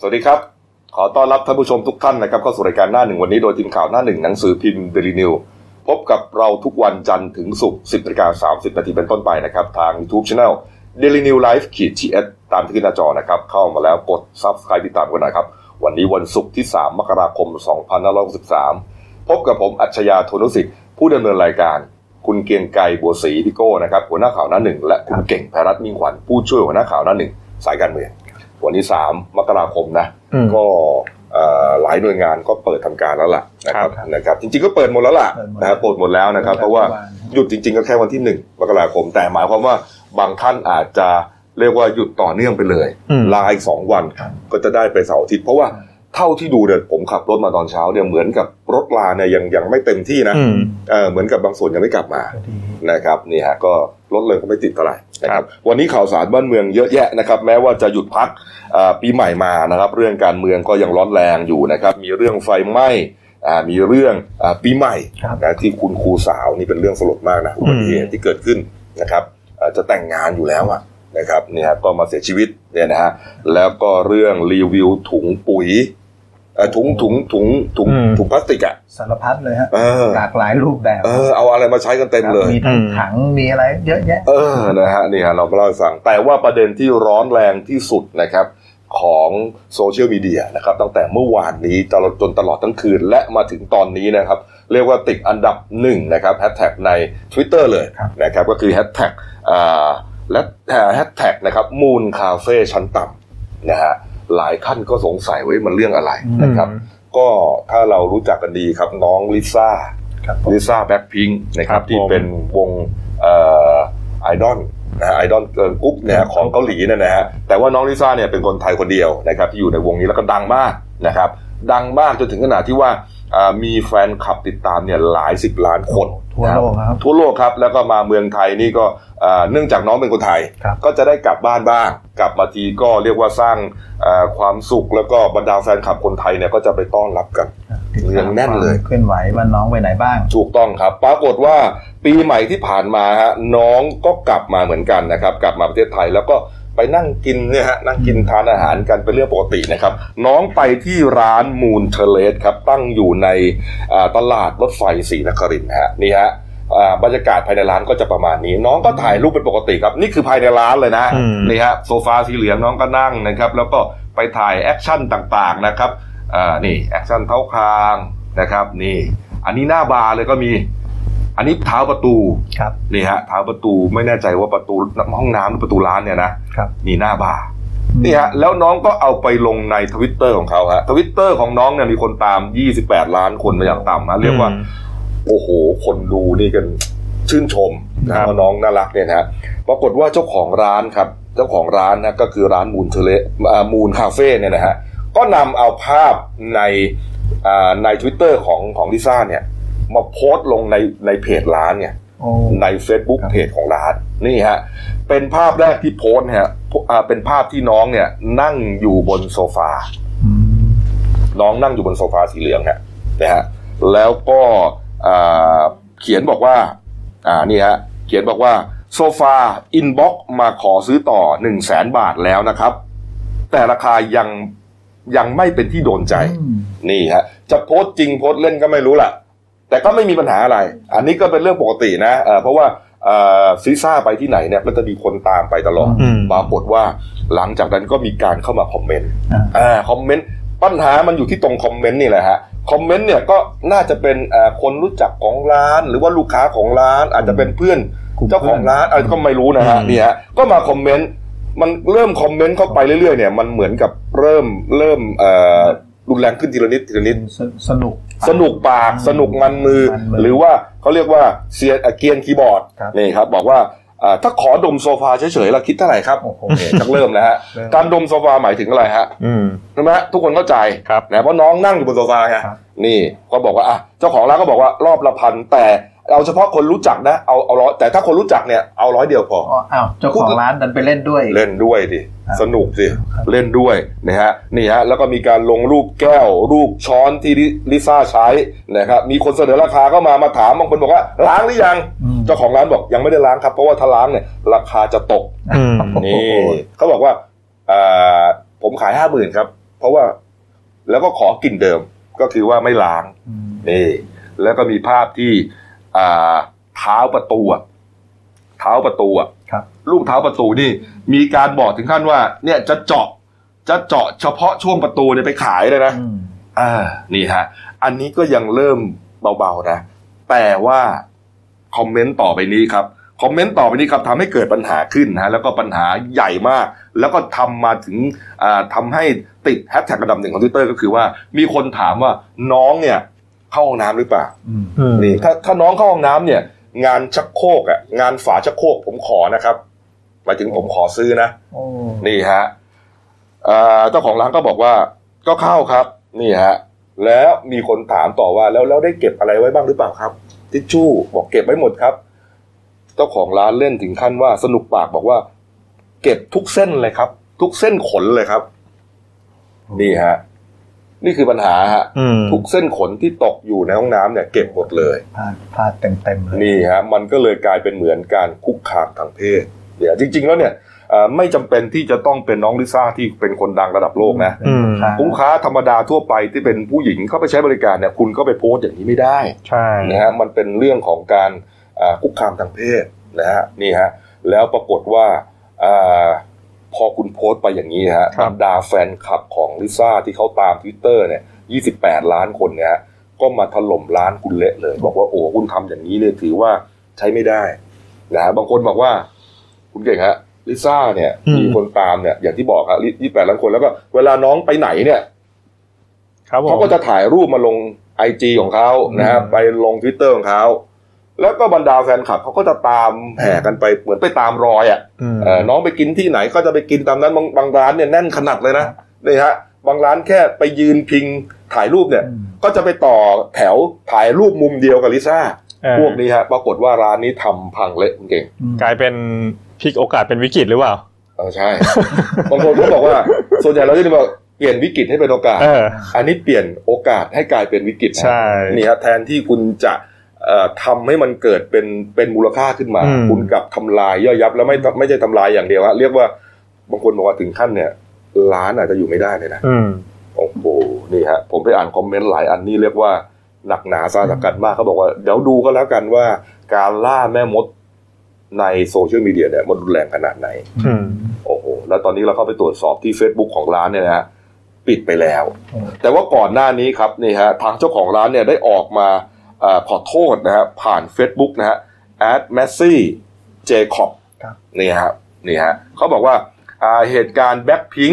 สวัสดีครับ ขอต้อนรับท่านผู้ชมทุกท่านนะครับเข้าสู่รายการหน้าหนึ่งวันนี้โดยทีมข่าวหน้าหนึ่งหนังสือพิมพ์เดลินิวพบกับเราทุกวันจันทร์ถึงศุกร์10นาฬิกา30นาทีเป็นต้นไปนะครับ ทาง YouTube Channel Daily New Life ขีดทีเอสตามที่ขึ้นหน้าจอนะครับ เข้ามาแล้วกด Subscribe ติดตามกันหน่อยครับ วันนี้วันศุกร์ที่ 3 มกราคม 2563 พบกับผมอัจฉริยะโทนุสิทธิ์ผู้ดำเนินรายการ คุณเกียงไกรบัวศรีพี่โก้นะครับหัวหน้าข่าวหน้าหนึ่งและคุณเก่งพรัตน์มิ่งขวัญผู้ช่วยหัวหน้าข่าวหน้าหนึ่งสายการเมือง วันนี้3มกราคมนะอืมก็เอ่อหลายหน่วยงานก็เปิดทำการแล้วล่ะนะครับครับนะครับ จริงๆก็เปิดหมดแล้วล่ะเปิดหมดนะครับเปิดหมดแล้วนะครับ เพราะว่าหยุดจริง ๆ ก็แค่วันที่หนึ่งมกราคม แต่หมายความว่าบางท่านอาจจะเรียกว่าหยุดต่อเนื่องไปเลยอืมลาอีกสองวันครับก็จะได้ไปเสาร์อาทิตย์เพราะว่าเท่าที่ดูเนี่ยผมขับรถมาตอนเช้าเนี่ยเหมือนกับรถลาเนี่ยยังยังไม่เต็มที่นะอืมเออเหมือนกับบางส่วนยังไม่กลับมาก็ดี นะครับนี่ฮะก็รถเลยก็ไม่ติดเท่าไหร่นะครับวันนี้ข่าวสารบ้านเมืองเยอะแยะนะครับแม้ว่าจะหยุดพักอ่าปีใหม่มานะครับ เรื่องการเมืองก็ยังร้อนแรงอยู่นะครับ มีเรื่องไฟไหม้อ่ามีเรื่องอาปีใหม่ครับนะที่คุณครูสาวนี่เป็นเรื่องสลดมากนะอุบัติเหตุที่เกิดขึ้นนะครับอ่าจะแต่งงานอยู่แล้วอะนะครับเนี่ยฮะก็มาเสียชีวิตเนี่ยนะฮะแล้วก็เรื่องรีวิวถุงปุ๋ยเอ่อ ถุงถุงถุงถุงอืมถุงพลาสติกอะสารพัดเลยฮะเออหลากหลายรูปแบบ เออเอาอะไรมาใช้กันเต็มเลย มีทั้งอืมถังมีอะไรเยอะแยะ เออนะฮะนี่ฮะเราก็เล่าให้ฟัง แต่ว่าประเด็นที่ร้อนแรงที่สุดนะครับของโซเชียลมีเดียนะครับตั้งแต่เมื่อวานนี้ตลอดจนตลอดทั้งคืนและมาถึงตอนนี้นะครับ เรียกว่าติดอันดับหนึ่งนะครับแฮชแท็กใน Twitter เลยครับนะครับก็คือแฮชแท็กอ่าและแฮชแท็กนะครับมูนคาเฟ่ชั้นต่ำนะฮะ หลายท่านก็สงสัยว่ามันเรื่องอะไรนะครับ ก็ถ้าเรารู้จักกันดีครับน้องลิซ่าครับผมลิซ่าแบ็คพิงค์นะครัครับที่ผมเป็นวงเอ่อไอดอลนะฮะไอดอลเกิร์ลกรุ๊ปเนี่ยของเกาหลีเนี่ยนะฮะแต่ว่าน้องลิซ่าเนี่ยเป็นคนไทยคนเดียวนะครับที่อยู่ในวงนี้แล้วก็ดังมากนะครับดังมากจนถึงขนาดที่ว่าอ่า มีแฟนคลับติดตามเนี่ยหลายสิบล้านคนทั่วโลกครับทั่วโลกครับ แล้วก็มาเมืองไทยนี่ก็อ่าเนื่องจากน้องเป็นคนไทยครับก็จะได้กลับบ้านบ้าง กลับมาทีก็เรียกว่าสร้างอ่าความสุขแล้วก็บรรดาแฟนคลับคนไทยเนี่ยก็จะไปต้อนรับกันติดเรียตางมแน่นเลยความเคลื่อนไหวว่าน้องไปไหนบ้าง ถูกต้องครับ ปรากฏว่าปีใหม่ที่ผ่านมาฮะน้องก็กลับมาเหมือนกันนะครับ กลับมาประเทศไทยแล้วก็ ไปนั่งกินเนี่ยฮะนั่งกินทานอาหารกันเป็นเรื่องปกตินะครับ น้องไปที่ร้านมูนเทเลสครับตั้งอยู่ในอ่าตลาดรถไฟศรีนครินทร์ฮะนี่ฮะอ่าบรรยากาศภายในร้านก็จะประมาณนี้ น้องก็ถ่ายรูปเป็นปกติครับ นี่คือภายในร้านเลยนะอืมนี่ฮะโซฟาสีเหลืองน้องก็นั่งนะครับ แล้วก็ไปถ่าย action ต่างๆนะครับอ่านี่ action เท้าคางนะครับ นี่ อันนี้หน้าบาร์เลยก็มี อันนี้เท้าประตูครับนี่ฮะเท้าประตูไม่แน่ใจว่าประตูห้องน้ำหรือประตูร้านเนี่ยนะครับนี่หน้าบาร์นี่ฮะแล้วน้องก็เอาไปลงในทวิตเตอร์ของเขาฮะทวิตเตอร์ของน้องเนี่ยมีคนตาม 28 ล้านคนมาอย่างต่ำฮะเรียกว่า โอ้โห คนดูนี่กันชื่นชมนะครับว่าน้องน่ารักเนี่ยนะฮะปรากฏว่าเจ้าของร้านครับ เจ้าของร้านนะก็คือร้านมูนเทเลมูนคาเฟ่เนี่ยนะฮะก็นำเอาภาพในอ่าในทวิตเตอร์ของของลิซ่าเนี่ย มาโพสต์ลงในในเพจร้านเนี่ยโอ้ใน Facebook ครับเพจของร้านนี่ฮะเป็นภาพแรกที่โพสต์ฮะอ่าเป็นภาพที่น้องเนี่ยนั่งอยู่บนโซฟาอืมน้องนั่งอยู่บนโซฟาสีเหลืองฮะนะฮะแล้วก็อ่าเขียนบอกว่า อ่านี่ฮะเขียนบอกว่าโซฟา inbox มาขอซื้อต่อ1นึ่งแสนบาทแล้วนะครับ แต่ราคายังยังไม่เป็นที่โดนใจอืมนี่ฮะจะโพสต์จริงโพสต์เล่นก็ไม่รู้แหละ แต่ก็ไม่มีปัญหาอะไร อันนี้ก็เป็นเรื่องปกตินะเอ่อเพราะว่าเอ่อลิซ่าไปที่ไหนเนี่ยก็จะมีคนตามไปตลอดอืมปรากฏว่าหลังจากนั้นก็มีการเข้ามาคอมเมนต์อ่าอ่าคอมเมนต์ปัญหามันอยู่ที่ตรงคอมเมนต์นี่แหละฮะคอมเมนต์เนี่ยก็น่าจะเป็นเอ่อคนรู้จักของร้าน หรือว่าลูกค้าของร้าน อาจจะเป็นเพื่อนกลุ่มเจ้าของร้านอะไรก็ไม่รู้นะฮะอืมนี่ฮะก็มาคอมเมนต์มันเริ่มคอมเมนต์เข้าไปเรื่อยๆเนี่ยมันเหมือนกับเริ่มเริ่มเอ่อ รุนแรงขึ้นทีละนิดทีละนิดสสนุก สนุกปากสนุกมันมือมันมือ หรือว่าเขาเรียกว่าเซียนเอ่อเกรียนคีย์บอร์ดครับนี่ครับ บอกว่าอ่าถ้าขอดมโซฟาเฉยๆเราคิดเท่าไหร่ครับโอ้โหนี่ชักเริ่มนะฮะเริ่มการดมโซฟาหมายถึงอะไรฮะอืมใช่ไหมทุกคนเข้าใจครับนะเพราะน้องนั่งอยู่บนโซฟาไงครับนี่ก็บอกว่าอะเจ้าของร้านก็บอกว่ารอบละพันแต่ เอาเฉพาะคนรู้จักนะเอาเอาร้อยแต่ถ้าคนรู้จักเนี่ยเอาร้อยเดียวพออ๋ออ้าวเจ้าของร้านดันไปเล่นด้วย เล่นด้วยดิครับสนุกสิครับเล่นด้วยนะฮะนี่ฮะแล้วก็มีการลงรูปแก้ว รูปช้อนที่ลิลิซ่าใช้นะครับมีคนเสนอราคาเข้ามามาถามบางคนบอกว่าล้างหรือยังอืมเจ้าของร้านบอกยังไม่ได้ล้างครับ เพราะว่าถ้าล้างเนี่ยราคาจะตกอืมนี่เขาบอกว่าอ่าผมขายห้าหมื่นครับ เพราะว่าแล้วก็ขอกลิ่นเดิมก็คือว่าไม่ล้างอืมนี่แล้วก็มีภาพที่อ่า เท้าประตูอะเท้าประตูอะครับลูกเท้าประตูนี่ มีการบอกถึงขั้นว่า เนี่ยจะเจาะจะเจาะเฉพาะช่วงประตูเนี่ยไปขายเลยนะอืมอ่านี่ฮะ อันนี้ก็ยังเริ่มเบาๆนะ แต่ว่าคอมเมนต์ต่อไปนี้ครับคอมเมนต์ต่อไปนี้ครับทำให้เกิดปัญหาขึ้นนะฮะแล้วก็ปัญหาใหญ่มาก แล้วก็ทำมาถึงอ่าทำให้ติดแฮชแท็กระดับหนึ่งของทวิตเตอร์ก็คือว่ามีคนถามว่าน้องเนี่ย เข้าห้องน้ำหรือเปล่าอืมอืมนี่ถ้าถ้าน้องเข้าห้องน้ำเนี่ย งานชักโครกอะงานฝาชักโครกผมขอนะครับหมายถึงผมขอซื้อนะโอ้นี่ฮะเอ่อเจ้าของร้านก็บอกว่า ก็เข้าครับ นี่ฮะ แล้วมีคนถามต่อว่า แล้วแล้วได้เก็บอะไรไว้บ้างหรือเปล่าครับ ทิชชู่บอกเก็บไว้หมดครับ เจ้าของร้านเล่นถึงขั้นว่าสนุกปากบอกว่า เก็บทุกเส้นเลยครับ ทุกเส้นขนเลยครับ นี่ฮะ นี่คือปัญหาฮะอืมทุกเส้นขนที่ตกอยู่ในห้องน้ำเนี่ยเก็บหมดเลยพลาดพลาดเต็มเต็มๆเลยนี่ฮะมันก็เลยกลายเป็นเหมือนการคุกคามทางเพศเนี่ยจริง ๆ แล้วเนี่ยเอ่อไม่จำเป็นที่จะต้องเป็นน้องลิซ่าที่เป็นคนดังระดับโลกนะอืมผู้ค้าธรรมดาทั่วไปที่เป็นผู้หญิงเข้าไปใช้บริการเนี่ยคุณก็ไปโพสต์อย่างนี้ไม่ได้ใช่นะฮะมันเป็นเรื่องของการอ่าคุกคามทางเพศนะฮะนี่ฮะแล้วปรากฏว่าอา พอคุณโพสต์ไปอย่างนี้ฮะบรรดาแฟนคลับของลิซ่าที่เขาตามทวิตเตอร์เนี่ย 28 ล้านคนเนี่ยฮะก็มาถล่มร้านคุณเละเลย บอกว่าโอ้คุณทำอย่างนี้เลยถือว่าใช้ไม่ได้นะฮะบางคนบอกว่า คุณเก่งฮะลิซ่าเนี่ยมีคนตามเนี่ย อย่างที่บอกครับ28ล้านคนแล้วก็เวลาน้องไปไหนเนี่ยครับผมเขาก็จะถ่ายรูปมาลงไอจของเขานะฮะอืมไปลงทวิตเตอร์ของเขา แล้วก็บรรดาแฟนคลับเขาก็จะตามแห่กันไปเหมือนไปตามรอยอะอืมเออน้องไปกินที่ไหนก็จะไปกินตามนั้นบางบางร้านเนี่ยแน่นขนาดเลยนะนี่ฮะบางร้านแค่ไปยืนพิงถ่ายรูปเนี่ยอืมก็จะไปต่อแถวถ่ายรูปมุมเดียวกับลิซ่าเออพวกนี้ฮะปรากฏว่าร้านนี้ทำพังเละคุณเก่งอืมกลายเป็นพลิกโอกาสเป็นวิกฤตหรือเปล่าเออใช่บางคนก็บอกว่าส่วนใหญ่เราจะบอกเปลี่ยนวิกฤตให้เป็นโอกาสเอออันนี้เปลี่ยนโอกาสให้กลายเป็นวิกฤตนะใช่นี่ฮะแทนที่คุณจะเอ่อ ทำให้มันเกิดเป็นเป็นมูลค่าขึ้นมาอืมคุณกลับทำลายย่อยยับ แล้วไม่ไม่ใช่ทำลายอย่างเดียวฮะเรียกว่าบางคนบอกว่าถึงขั้นเนี่ยร้านอาจจะอยู่ไม่ได้เลยนะอืมโอ้โหนี่ฮะผมไปอ่านคอมเมนต์หลายอันนี่เรียกว่าหนักหนาสาหัสกันมากเขาบอกว่าเดี๋ยวดูก็แล้วกันว่า การล่าแม่มดในโซเชียลมีเดียเนี่ยมันรุนแรงขนาดไหนอืมโอ้โหแล้วตอนนี้เราเข้าไปตรวจสอบที่ Facebook ของร้านเนี่ยนะฮะปิดไปแล้วโอ้แต่ว่าก่อนหน้านี้ครับนี่ฮะทางเจ้าของร้านเนี่ยได้ออกมาเออ ขอโทษนะฮะผ่าน Facebook นะฮะ at Messi Jacob ครับนี่ฮะนี่ฮะเขาบอกว่าอ่าเหตุการณ์แบ็คพิง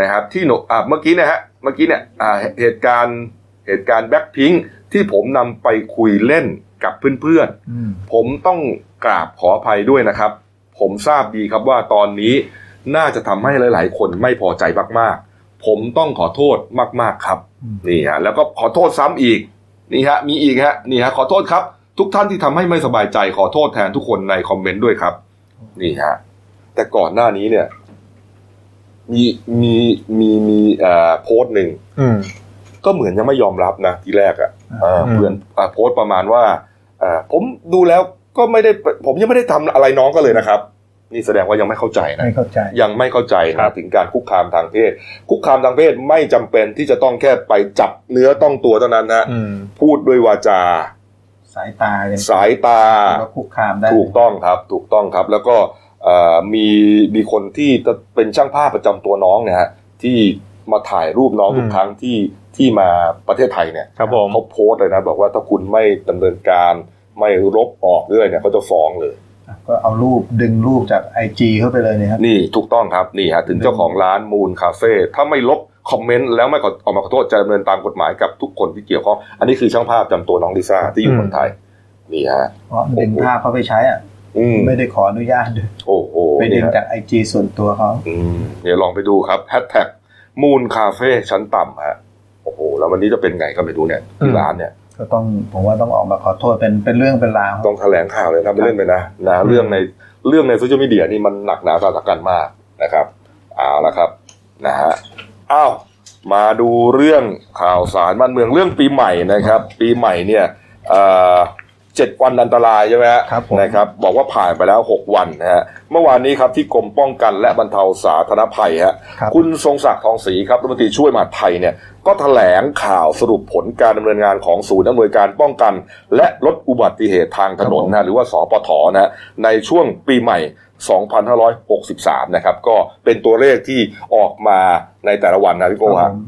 นะครับที่หนูอ่าเมื่อกี้นะฮะเมื่อกี้เนี่ยอ่าเหตุการณ์เหตุการณ์แบ็คพิงที่ผมนำไปคุยเล่นกับเพื่อนๆอืมผมต้องกราบขออภัยด้วยนะครับ ผมทราบดีครับว่าตอนนี้น่าจะทำให้หลาย ๆ คนไม่พอใจมากๆ ผมต้องขอโทษมากๆครับอืมนี่ฮะแล้วก็ขอโทษซ้ำอีก นี่ฮะมีอีกฮะนี่ฮะขอโทษครับ ทุกท่านที่ทำให้ไม่สบายใจขอโทษแทนทุกคนในคอมเมนต์ด้วยครับ นี่ฮะแต่ก่อนหน้านี้เนี่ย มีมีมีมีเอ่อโพสต์หนึ่งอืมก็เหมือนยังไม่ยอมรับนะทีแรกอะ่ะเอออืมเหมือนอะโพสต์ประมาณว่าเอ่อผมดูแล้วก็ไม่ได้ผมยังไม่ได้ทำอะไรน้องก็เลยนะครับ นี่แสดงว่ายังไม่เข้าใจนะไม่เข้าใจ ยังไม่เข้าใจครันะบถึงการคุกคามทางเพศ คุกคามทางเพศไม่จำเป็นที่จะต้องแค่ไปจับเนื้อต้องตัวเท่านั้นนะอืมพูดด้วยวาจา สายตายังสายตาก็คุกคามได้ถูกต้องครับ ถูกต้องครับ แล้วก็เอ่อมีมีคนที่เป็นช่างภาพประจำตัวน้องเนี่ยฮะที่มาถ่ายรูปน้องอืมทุกครั้งที่ที่มาประเทศไทยเนี่ยครับผมเขาโพสต์เลยนะ บอกว่าถ้าคุณไม่ดำเนินการไม่ลบออกเรื่อยเนี่ยเขาจะฟ้องเลย ก็เอารูปดึงรูปจากไอจีเข้าไปเลยเนี่ยครับนี่ถูกต้องครับนี่ฮะถึงเจ้าของร้านมูลคาเฟ่ถ้าไม่ลบคอมเมนต์แล้วไม่ขอออกมาขอโทษจะดำเนินตามกฎหมายกับทุกคนที่เกี่ยวข้องอันนี้คือช่างภาพจำตัวน้องลิซ่าที่อยู่อืมเมืองไทยนี่ฮะเพราะดึงภาพเขาไปใช้อะอืมไม่ได้ขออนุญาตด้วยโอ้โหไปดึนี่งฮะจากไอจีส่วนตัวเขาอืมเดี๋ยวลองไปดูครับแฮชแท็กมูนคาเฟ่ชั้นต่ำฮะโอ้โหแล้ววันนี้จะเป็นไงก็ไม่รู้เนี่ยที่ร้านเนี่ย ก็ต้องผมว่าต้องออกมาขอโทษเป็นเป็นเรื่องเป็นราวต้องแถลงข่าวเลยนะไม่เล่นไปนะนะเรื่องในเรื่องในโซเชียลมีเดียนี่มันหนักหนาสาหัสกันมากนะครับเอาละครับนะฮะอ้าวมาดูเรื่องข่าวสารบ้านเมืองเรื่องปีใหม่นะครับ ปีใหม่เนี่ยเอ่อ เจ็ดวันอันตรายใช่ไหมฮะครับผม นะครับบอกว่าผ่านไปแล้วหกวันนะฮะเมื่อวานนี้ครับที่กรมป้องกันและบรรเทาสาธารณภัยฮะครับ คุณทรงศักดิ์ทองศรีครับรัฐมนตรีช่วยมหาดไทยเนี่ยก็แถลงข่าวสรุปผลการดำเนินงานของศูนย์อำนวยการป้องกัน และลดอุบัติเหตุทางถนนนะฮะหรือว่าสปทนะฮะในช่วงปีใหม่ 2563 นะครับก็เป็นตัวเลขที่ออกมาในแต่ละวันนะพี่คโก้รับฮะผม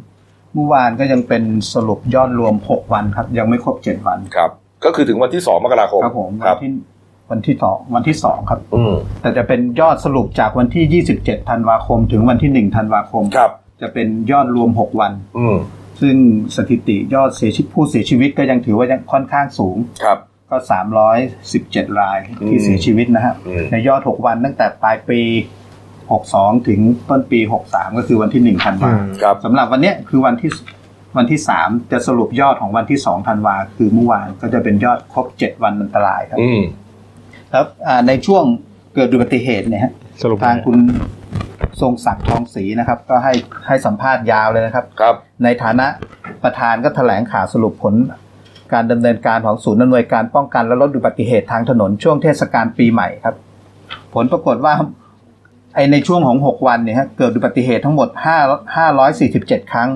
เมื่อวานก็ยังเป็นสรุปยอดรวม 6 วันครับ ยังไม่ครบ 7 วัน ครับ ก็คือถึงวันที่2มกราคมครับผมควัรันบที่วันที่สองวันที่สองครับ อืมแต่จะเป็นยอดสรุปจากวันที่27ธันวาคม ถึงวันที่1ธันวาคม ครับ จะเป็นยอดรวม6วัน อืมซึ่งสถิติยอดเสียชีวิตผู้เสียชีวิตก็ยังถือว่ายังค่อนข้างสูง ครับ ก็317รายที่อืมเสียชีวิตนะฮะอืม ในยอด6วันตั้งแต่ปลายปี62ถึงต้นปี63ก็คือวันที่1ธันวาอืมครับ สำหรับวันเนี้ยคือวันที่ วันที่3จะสรุปยอดของวันที่2ธันวาคือเมื่อวานก็จะเป็นยอดครบ7วันอันตรายครับอืมแล้วอ่าในช่วงเกิดอุบัติเหตุเนี่ยฮะสรุปทางคุณทรงศักดิ์ทองศรีนะครับ ก็ให้ให้สัมภาษณ์ยาวเลยนะครับครับ ในฐานะประธานก็แถลงข่าวสรุปผล การดำเนินการของศูนย์อำนวยการป้องกันและลดอุบัติเหตุทางถนนช่วงเทศกาลปีใหม่ครับ ผลปรากฏว่าไอในช่วงของ 6 วันเนี่ยฮะเกิดอุบัติเหตุทั้งหมด5 547 ครั้ง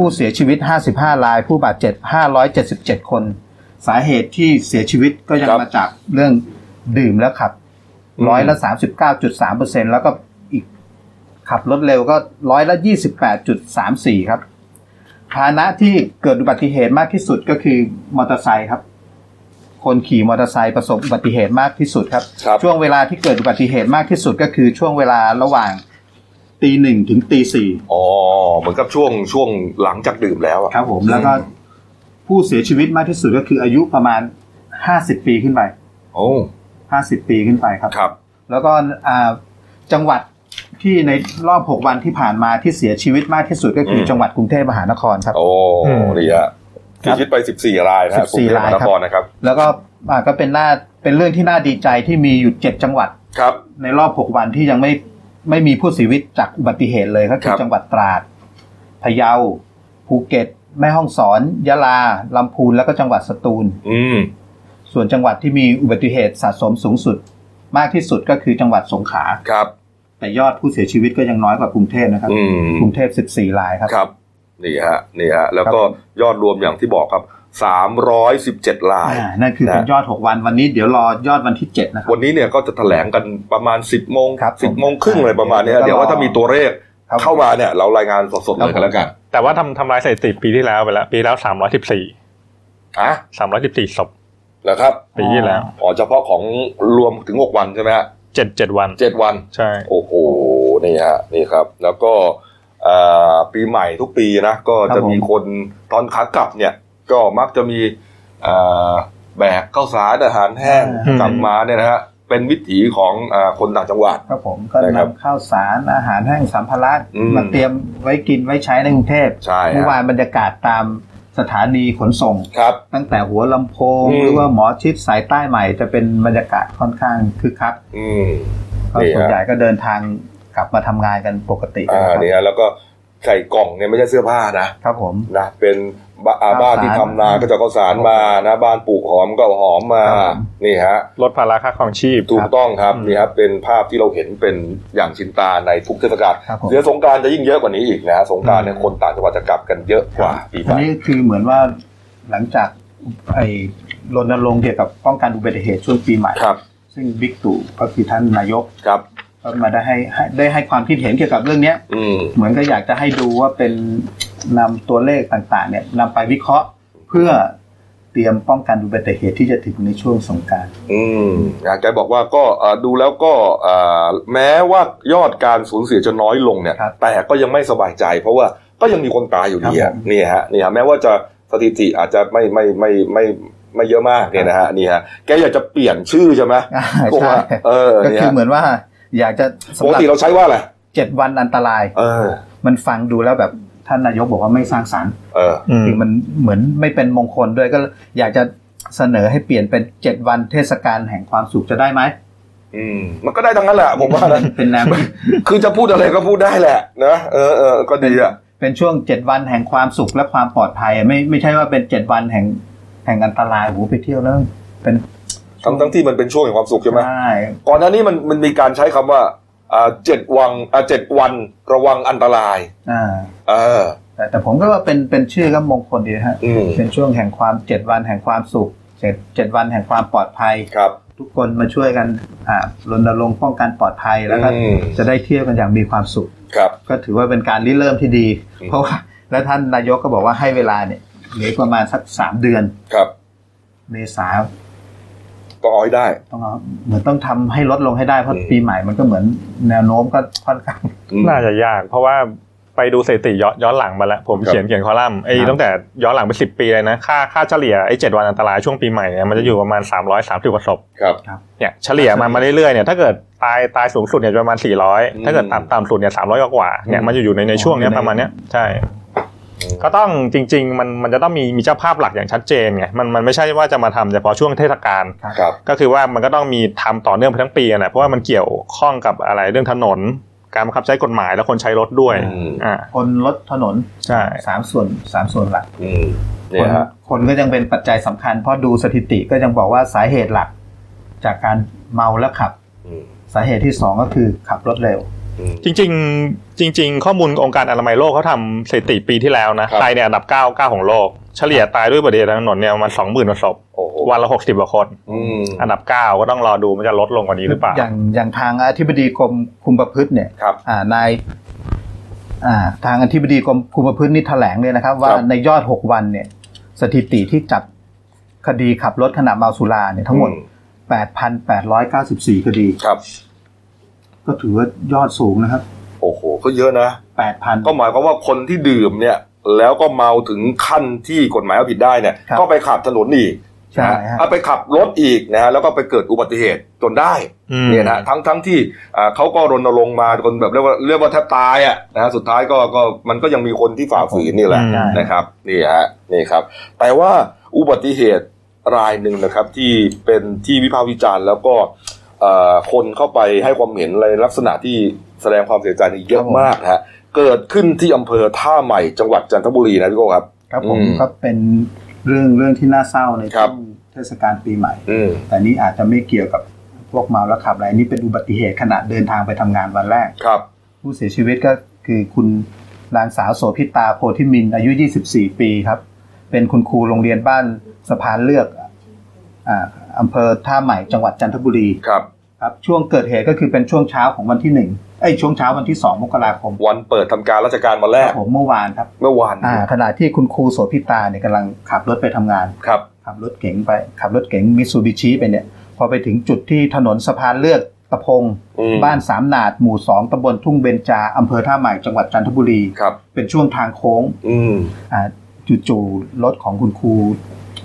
ผู้เสียชีวิต 55 ราย ผู้บาดเจ็บ 577 คน สาเหตุที่เสียชีวิตก็ยังครับมาจากเรื่องดื่มแล้วขับอืม ร้อยละ 39.3เปอร์เซ็นแล้วก็อีกขับรถเร็วก็ร้อยละ 28.34 ครับพาหนะที่เกิดอุบัติเหตุมากที่สุดก็คือมอเตอร์ไซค์ครับ คนขี่มอเตอร์ไซค์ประสบอุบัติเหตุมากที่สุดครับ ครับ ช่วงเวลาที่เกิดอุบัติเหตุมากที่สุดก็คือช่วงเวลาระหว่าง ตีหนึ่งถึงตีสี่อ๋อเหมือนกับช่วงช่วงหลังจากดื่มแล้วอะครับ ผมแล้วก็ผู้เสียชีวิตมากที่สุดก็คืออายุประมาณห้าสิบปีขึ้นไปโอ้ห้าสิบปีขึ้นไปครับครับ แล้วก็อ่าจังหวัดที่ในรอบ6วันที่ผ่านมาที่เสียชีวิตมากที่สุดก็คืออมจังหวัดกรุงเทพมหานครครับ โอ้อืมดีฮะเสียชีวิตไป14รายนะฮะ14กรุงเทพมหานครนะครับ แล้วก็อ่าก็เป็นน่าเป็นเรื่องที่น่าดีใจที่มีอยู่7จังหวัดครับ ในรอบ6วันที่ยังไม่ ไม่มีผู้เสียชีวิตจากอุบัติเหตุเลยก็คืคอรับจังหวัดตราดพะเยาภูเก็ต แม่ฮ่องสอน ยะลาลำพูนแล้วก็จังหวัดสตูล อืมส่วนจังหวัดที่มีอุบัติเหตุสะสมสูงสุด มากที่สุดก็คือจังหวัดสงขลาครับ แต่ยอดผู้เสียชีวิตก็ยังน้อยกว่ากรุงเทพนะครับอืมกรุงเทพ 14รายครับครับนี่ฮะนี่ฮะแล้วก็ครับยอดรวมอย่างที่บอกครับ 317รายอ่านั่นคือเป็นนะยอด 6 วันวันนี้เดี๋ยวรอยอดวันที่ 7 นะครับ วันนี้เนี่ยก็จะแถลงกันประมาณ 10 โมงครับสิบโมงครึ่งอะไรประมาณเนี้ยเดี๋เดี๋ยยววก็รอว่าถ้ามีตัวเลขครับเข้ามาเนี่ย เรารายงานสดๆครัเลบยกันแล้วกัน แต่ว่าทำทำลายสถิติปีที่แล้วไปแล้ว ปีแล้วสามร้อยสิบสี่ฮะสามร้อยสิบสี่ศพเหรอครับ ปีที่แล้วอ๋อเฉพาะของรวมถึง 6 วันใช่ไหมฮะเจ็ดเจ็ดวันเจ็ดวันใช่ โอ้โหนี่ฮะนี่ครับ แล้วก็เอ่อปีใหม่ทุกปีนะก็จะมีคนตอนขากลับเนี่ย ก็มักจะมีเอ่อแบกข้าวสารอาหารแห้งอืมกลับมาเนี่ยนะฮะเป็นวิถีของเอ่อคนต่างจังหวัดครับผมก็นะครับนำข้าวสารอาหารแห้งสัมภาระอืมมาเตรียมไว้กินไว้ใช้ในกรุงเทพใช่เมื่อฮะวานบรรยากาศตามสถานีขนส่งครับ ตั้งแต่หัวลำโพงอืมหรือว่าหมอชิดสายใต้ใหม่จะเป็นบรรยากาศค่อนข้างคึกคักอืมก็นี่ฮะส่วนใหญ่ก็เดินทางกลับมาทำงานกันปกติอ่านะครับนี่ฮะแล้วก็ใส่กล่องเนี่ยไม่ใช่เสื้อผ้านะครับผมนะเป็น บ้าอ่าข้าวสารบ้านที่ทำนาก็จะเอาข้าวสารมานะ บ้านปลูกหอมก็เอาหอมมาครับผมนี่ฮะ ลดภาระค่าครองชีพ ถูกต้องครับอืมนี่ครับเป็นภาพที่เราเห็นเป็นอย่างชินตาในทุกเทศกาลครับผม เดี๋ยวสงกรารจะยิ่งเยอะกว่านี้อีกนะฮะสงกรารเนี่ยคนต่างจังหวัดจะกลับกันเยอะกว่าปีใหอันม่นี้คือเหมือนว่าหลังจากไอ้รณรงค์เกี่ยวกับป้องกันอุบัติเหตุช่วงปีใหม่ ครับซึ่งบิ๊กตู่ก็คือท่านนายกครับ ก็มาได้ให้ให้ได้ให้ความคิดเห็นเกี่ยวกับเรื่องเนี้ย อืม เหมือนก็อยากจะให้ดูว่าเป็น นำตัวเลขต่างๆเนี่ยนำไปวิเคราะห์เพื่อเตรียมป้องกันอุบัติเหตุที่จะถึงในช่วงสงกรารอืมอ่าแกบอกว่าก็อ่าดูแล้วก็อ่าแม้ว่ายอดการสูญเสียจะน้อยลงเนี่ยครับแต่ก็ยังไม่สบายใจ เพราะว่าก็ยังมีคนตายอยู่ดีครัอะบผมนี่ฮะนี่ฮะแม้ว่าจะสถิติอาจจะไม่ไม่ไม่ไม่ไม่เยอะมากเนี่ยนะฮะนี่ฮะแกอยากจะเปลี่ยนชื่อใช่ไหมอ่าบอกใช่ว่าเออก็เนี่ยคือเหมือนว่า อยากจะปสำกหรับติเราใช้ว่าอะไรเจ็ดวันอันตราย เออ มันฟังดูแล้วแบบ ท่านนายกบอกว่าไม่สร้างสรรค์เอออืมคือมันเหมือนไม่เป็นมงคลด้วยก็อยากจะเสนอให้เปลี่ยนเป็นเจ็ดวันเทศกาลแห่งความสุขจะได้ไหมอืมมันก็ได้ทั้งนั้นแหละผมว่านะเป็นแนวคือจะพูดอะไรก็พูดได้แหละนะเออเออก็ดีอะเป็นช่วงเจ็ดวันแห่งความสุขและความปลอดภัยอะไม่ไม่ใช่ว่าเป็นเจ็ดวันแห่งแห่งอันตรายโหไปเที่ยวแล้วเป็นทั้งทั้งที่มันเป็นช่วงแห่งความสุขใช่ไหมใช่ก่อนหน้านี้มันมันมีการใช้คำว่าอ่า เจ็ดวันอ่าเจ็ดวันระวังอันตรายอ่าเออแต่แต่ผมก็ว่าเป็นเป็นชื่อก็มงคลดีฮะอืมเป็นช่วงแห่งความเจ็ดวันแห่งความสุขเจ็ดเจ็ดวันแห่งความปลอดภัยครับ ทุกคนมาช่วยกันอ่ารณรงค์ป้องกันปลอดภัยแล้วก็อืมจะได้เที่ยวกันอย่างมีความสุขครับ ก็ถือว่าเป็นการริเริ่มที่ดีอืมเพราะว่าแล้วท่านนายกก็บอกว่าให้เวลาเนี่ยเหลือประมาณสักสามเดือนครับ เมษา ต้องเอาให้ได้ต้องเอาเหมือนต้องทำให้ลดลงให้ได้เพราะอืมปีใหม่มันก็เหมือนแนวโน้มก็ค่อนข้างอืมน่าจะยาก เพราะว่าไปดูสถิติย้อนย้อนหลังมาแล้วผมครับเขียนเขียนคอลัมน์ไอ้ครับตั้งแต่ย้อนหลังไปสิบปีเลยนะค่าค่าเฉลี่ยไอ้เจ็ดวันอันตรายช่วงปีใหม่เนี่ยมันจะอยู่ประมาณสามร้อยสามสิบกว่าศพครับเนี่ยเฉลี่ยมามาเรื่อยๆเนี่ยถ้าเกิดตายตายสูงสุดเนี่ยจะประมาณสี่ร้อยอืมถ้าเกิดต่ำต่ำสุดเนี่ยสามร้อยกว่าๆเนี่ยมันจะอยู่ในในช่วงเนี้ยประมาณเนี้ยใช่ ก็ต้องจริง ๆ มันมันจะต้องมีมีเจ้าภาพหลักอย่างชัดเจนไงมันมันไม่ใช่ว่าจะมาทำเฉพาะช่วงเทศกาลครับก็คือว่ามันก็ต้องมีทำต่อเนื่องไปทั้งปีอะนะเพราะว่ามันเกี่ยวข้องกับอะไรเรื่องถนน การบังคับใช้กฎหมายและคนใช้รถด้วยอืมอ่าคนลดถนนใช่สามส่วนสามส่วนหลักอืมคเนี่ยนฮะคนก็ยังเป็นปัจจัยสำคัญเพราะดูสถิติก็ยังบอกว่าสาเหตุหลัก จากการเมาแล้วขับอืมสาเหตุที่สองก็คือขับรถเร็วอืม จริงๆจริง ๆ ข้อมูลองค์การอนามัยโลกเขาทำสถิติปีที่แล้วนะครับตายเนี่ยอันดับ9 9ของโลก เฉลี่ยตายด้วยอุบัติเหตุทางถนนเนี่ยประมาณ20,000กว่าศพโอ้โหวันละ60กว่าคนอืมอันดับ9ก็ต้องรอดูมันจะลดลงกว่านี้หรือเปล่า อย่างอย่างทางอธิบดีกรมคุมประพฤติเนี่ยครับอ่านายอ่าทางอธิบดีกรมคุมประพฤตินี่แถลงเลยนะครับ ว่าครับในยอดหกวันเนี่ย สถิติที่จับคดีขับรถขณะเมาสุราเนี่ยทั้งหมดอืแปดพันแปดร้อยเก้าสิบสี่คดีครับ ก็ถือว่ายอดสูงนะครับ โอ้โห ก็เยอะนะแปดพันก็หมายความว่าคนที่ดื่มเนี่ย แล้วก็เมาถึงขั้นที่กฎหมายเอาผิดได้เนี่ยครับก็ไปขับถนนอีกใช่นะฮะเอาไปขับรถอีกนะฮะแล้วก็ไปเกิดอุบัติเหตุจนได้อืมเนี่ยนะทั้งทั้งที่อ่าเขาก็รณรงค์มาจนแบบเรียกว่าเรียกว่าแทบตายอะนะฮะสุดท้ายก็ก็มันก็ยังมีคนที่ฝ่าฝืนนี่แหละอืมนะครับนี่ฮะนี่ครับ แต่ว่าอุบัติเหตุรายหนึ่งนะครับ ที่เป็นที่วิพากษ์วิจารณ์แล้วก็เอ่อ คนเข้าไปให้ความเห็นในลักษณะที่แสดงความเสียใจนี่เยอะมากนะฮะเกิดขึ้นที่อำเภอท่าใหม่จังหวัดจันทบุรีนะพี่โก้ครับ ครับผมอืมก็เป็นเรื่องเรื่องที่น่าเศร้าในครัช่บวงเทศกาลปีใหม่อืมแต่นี้อาจจะไม่เกี่ยวกับพวกเมาแล้วขับอะไรนี่เป็นอุบัติเหตุขณะเดินทางไปทำงานวันแรกครับ ผู้เสียชีวิตก็คือคุณนางสาวโสภิตาโพธิมินทร์อายุ 24 ปีครับ เป็นคุณครูโรงเรียนบ้านสะพานเลือกอ่า อำเภอท่าใหม่จังหวัดจันทบุรีครับครับช่วงเกิดเหตุก็คือเป็นช่วงเช้าของวันที่หนึ่งไอ้ยช่วงเช้าวันที่สองมกราคม วันเปิดทำการราชการวันแรคกรับผมเมื่อวานครับเมื่อวานอ่าขณะที่คุณครูโสภิตาเนี่ยกำลังขับรถไปทำงานครับขับรถเก๋งไปขับรถเก๋งมิตซูบิชิไปเนี่ยพอไปถึงจุดที่ถนนสะพานเลือกตะพงอืมบ้านสามนาดหมู่สองตำบลทุ่งเบญจาอำเภอท่าใหม่จังหวัดจันทบุรีครับเป็นช่วงทางโค้ง อืมอ่าจู่ๆรถของคุณครู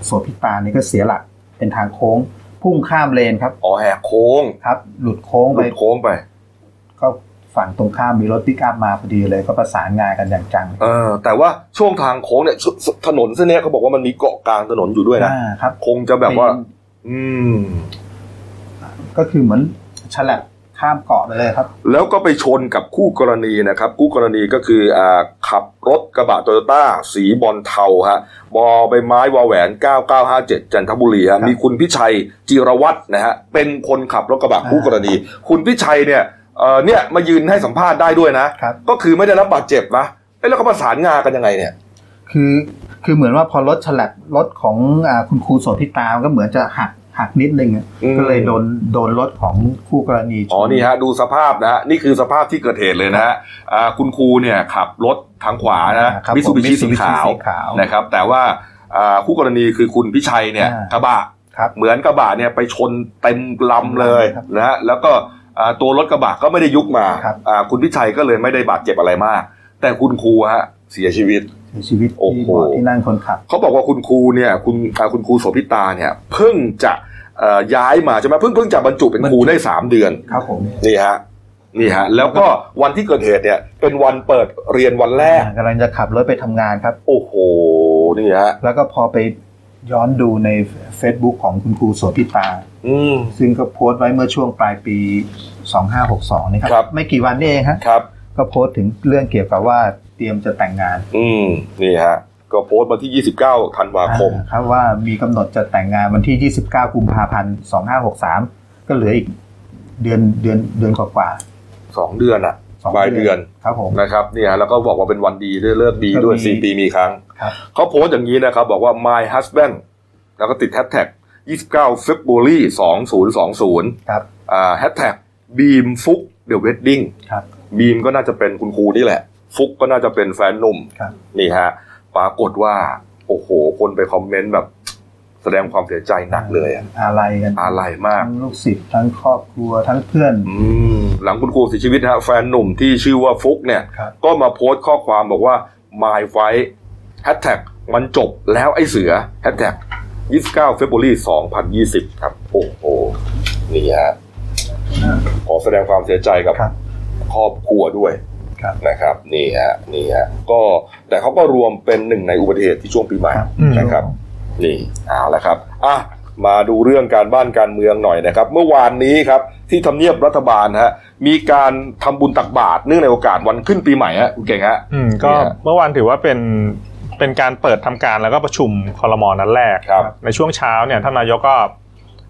โสภิตานี่ก็เสียหลัก เป็นทางโค้ง พุ่งข้ามเลนครับอ๋อแหกโค้งครับ หลุดโค้งหไปลุดโค้งไป ก็ฝั่งตรงข้ามมีรถปิกอัพมาพอดีเลย ก็ประสานงานกันอย่างจังเออ แต่ว่าช่วงทางโค้งเนี่ยชชถนนเส้นเนี้ยเขาบอกว่ามันมีเกาะกลางถนนอยู่ด้วยนะอ่าครับคงจะแบบว่าอืม ก็คือเหมือนฉลับ ข้ามเกาะไปเลยครับ แล้วก็ไปชนกับคู่กรณีนะครับ คู่กรณีก็คืออ่าขับรถกระบะโตโยต้าสีบอลเทาฮะบอใบไม้วอแหวน 9957 จันทบุรีครัฮะบมีคุณพิชัยจิรวัตรนะฮะเป็นคนขับรถกระบะอ่าคู่กรณี คุณพิชัยเนี่ยเอ่อเนี่ยมายืนให้สัมภาษณ์ได้ด้วยนะครับก็คือไม่ได้รับบาดเจ็บนะเอ้ยแล้วก็ประสานงานกันยังไงเนี่ย คือคือเหมือนว่าพอรถฉลับรถของอาคุณครูโสภิตามันก็เหมือนจะหัก หักนิดนึงอะอืมก็เลยโดนโดนรถของคู่กรณีชอ๋อนี่ฮะดูสภาพนะฮะนี่คือสภาพที่เกิดเหตุเลยนะฮะอ่าคุณครูเนี่ยขับรถทางขวานะอ่าครับมิผซูบิชิ Mitsubishi สีขาวสีขาวนะครับ แต่ว่าอ่าคู่กรณีคือคุณพิชัยเนี่ยอ่ากระบะครับเหมือนกระบะเนี่ยไปชนเต็มลำเลยครับนะฮะแล้วก็อ่าตัวรถกระบะก็ไม่ได้ยุบมาครับอ่าคุณพิชัยก็เลยไม่ได้บาดเจ็บอะไรมาก แต่คุณครูฮะเสียชีวิต เสียชีวิตโอ้ที่โหเบาะที่นั่งคนขับเขาบอกว่าคุณครูเนี่ย คุณอ่าคุณครูโสภิตาเนี่ย เพิ่งจะเอ่อย้ายมาใช่ไหมเพิ่งเพิ่งจะบรรจุเป็นครูได้สามเดือนครับผมนี่ฮะนี่ฮะแล้วก็วันที่เกิดเหตุเนี่ย เป็นวันเปิดเรียนวันแรกกำลังจะขับรถไปทำงานครับ โอ้โหนี่ฮะแล้วก็พอไปย้อนดูใน Facebook ของคุณครูโสภิตาอืมซึ่งก็โพสต์ไว้เมื่อช่วงปลายปี 2562 นี่คครัรับ ไม่กี่วันนี่เองฮะครับ ก็โพสต์ถึงเรื่องเกี่ยวกับว่าเตรียมจะแต่งงาน อืมนี่ฮะก็โพสต์มาที่ 29ธันวาคมอ่าครับว่ามีกำหนดจะแต่งงานวันที่ 29กุมภาพันธ์2563 ก็เหลืออีกเดือนเดือนเดือนกว่า2เดือนอะๆสองปลายเดือนครับผมนะครับเนี่ยแล้วก็บอกว่าเป็นวันดีด้วยเลิกดีด้วยก็มีสี่ปีมีครั้งครับเขาโพสต์อย่างนี้นะครับ บอกว่า my husband แล้วก็ติดแฮชแท็ก29 February 2020ครับอ่าแฮชแท็ก beam ฟุก the wedding ครับ บีมก็น่าจะเป็นคุณครูนี่แหละ ฟุกก็น่าจะเป็นแฟนหนุ่มครับนี่ฮะปรากฏว่า โอ้โห คนไปคอมเมนต์แบบแสดงความเสียใจหนักเลยอะอะไรกันอะไรมาก ทั้งลูกศิษย์ทั้งครอบครัวทั้งเพื่อนอืมหลังคุณครูเสียชีวิตนะฮะแฟนหนุ่มที่ชื่อว่าฟุกเนี่ยครับก็มาโพสต์ข้อความบอกว่า my fight hashtag มันจบแล้วไอ้เสือ hashtag 29 February 2020 ครับ โอ้โหนี่ฮะขอแสดงความเสียใจกับ ครับครอบครัวด้วยครับนะครับนี่ฮะนี่ฮะก็แต่เขาก็รวมเป็นหนึ่งในอุบัติเหตุที่ช่วงปีใหม่ครับนะครับ นี่เอาละครับอะมาดูเรื่องการบ้านการเมืองหน่อยนะครับ เมื่อวานนี้ครับที่ทำเนียบรัฐบาลฮะมีการทำบุญตักบาตรเนื่องในโอกาสวันขึ้นปีใหม่ฮะคุณเก่งฮะอืมก็เนี่ยเมื่อวานถือว่าเป็นเป็นการเปิดทำการแล้วก็ประชุมคอรมอนัดแรกครับในช่วงเช้าเนี่ยท่านนายกก็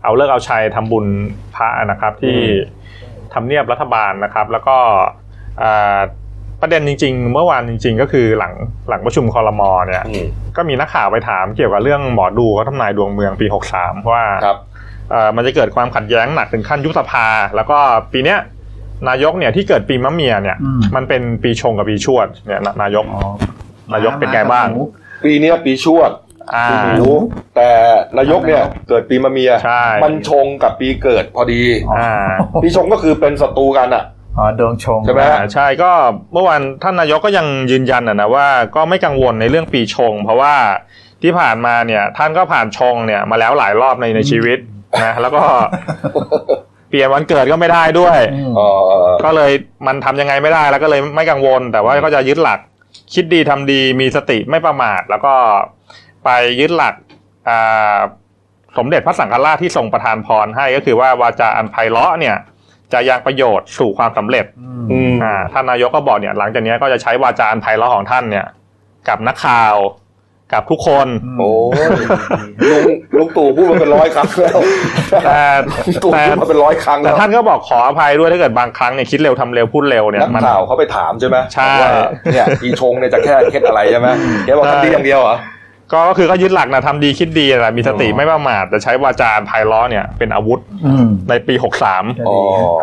เอาเลิกเอาชัยทำบุญพระนะครับที่ ทำเนียบรัฐบาลนะครับ แล้วก็อ่าประเด็นจริง ๆ เมื่อวานจริง ๆ ก็คือหลังหลังประชุมคอรมอเนี่ยอืมก็มีนักข่าวไปถามเกี่ยวกับเรื่องหมอดูเขาทำนายดวงเมืองปี 63 ว่าครับเอ่อมันจะเกิดความขัดแย้งหนักถึงขั้นยุบสภา แล้วก็ปีเนี้ยนายกเนี่ยที่เกิดปีมะเมียเนี่ยอืมมันเป็นปีชงกับปีชวดเนี่ยนนายกอ๋อนายกเป็นไงบ้างหมูปีเนี้ยปีชวด อ่าปีหนูแต่นายกเนี่ยเกิดปีมะเมีย ใช่ มันชงกับปีเกิดพอดีอ่าปีชงก็คือเป็นศัตรูกันอะ อ๋อดวงชง ใช่ไหมอ่าใช่ก็เมื่อวานท่านนายกก็ยังยืนยันอะนะว่าก็ไม่กังวลในเรื่องปีชง เพราะว่าที่ผ่านมาเนี่ย ท่านก็ผ่านชงเนี่ยมาแล้วหลายรอบในในชีวิตนะแล้วก็ เปลี่ยนวันเกิดก็ไม่ได้ด้วย อืม เอ่อก็เลยมันทำยังไงไม่ได้แล้วก็เลยไม่กังวล แต่ว่าก็จะยึดหลัก คิดดีทำดีมีสติไม่ประมาท แล้วก็ ไปยึดหลักอ่าสมเด็จพระสังฆราชที่ทรงประทานพรให้ก็คือว่าวาจาอันไพเราะเนี่ยจะยังประโยชน์สู่ความสำเร็จอืมอืมอ่าท่านนายกก็บอกเนี่ยหลังจากนี้ก็จะใช้วาจาอันไพเราะของท่านเนี่ย กับนักข่าวกับทุกคน โอ้ยลุงลุงตู่พูดมาเป็นร้อยครั้งแล้วแต่ลุงตู่แต่พูดมาเป็นร้อยครั้งแต่แล้วท่านก็บอกขออภัยด้วยถ้าเกิดบางครั้งเนี่ยคิดเร็วทำเร็วพูดเร็วเนี่ยนักมันข่าวเขาไปถามใช่ไหมใช่ว่าเนี่ยปีชงเนี่ยจะแค่เคล็ดอะไรใช่ไหมแกบอกทำดีอย่างเดียวเหรอ ก็ก็คือก็ยึดหลักนะทำดีคิดดีแหละมีสติอ๋อไม่ประมาทแต่ใช้วาจาอันไพเราะเนี่ยเป็นอาวุธอืมในปี63อ๋อ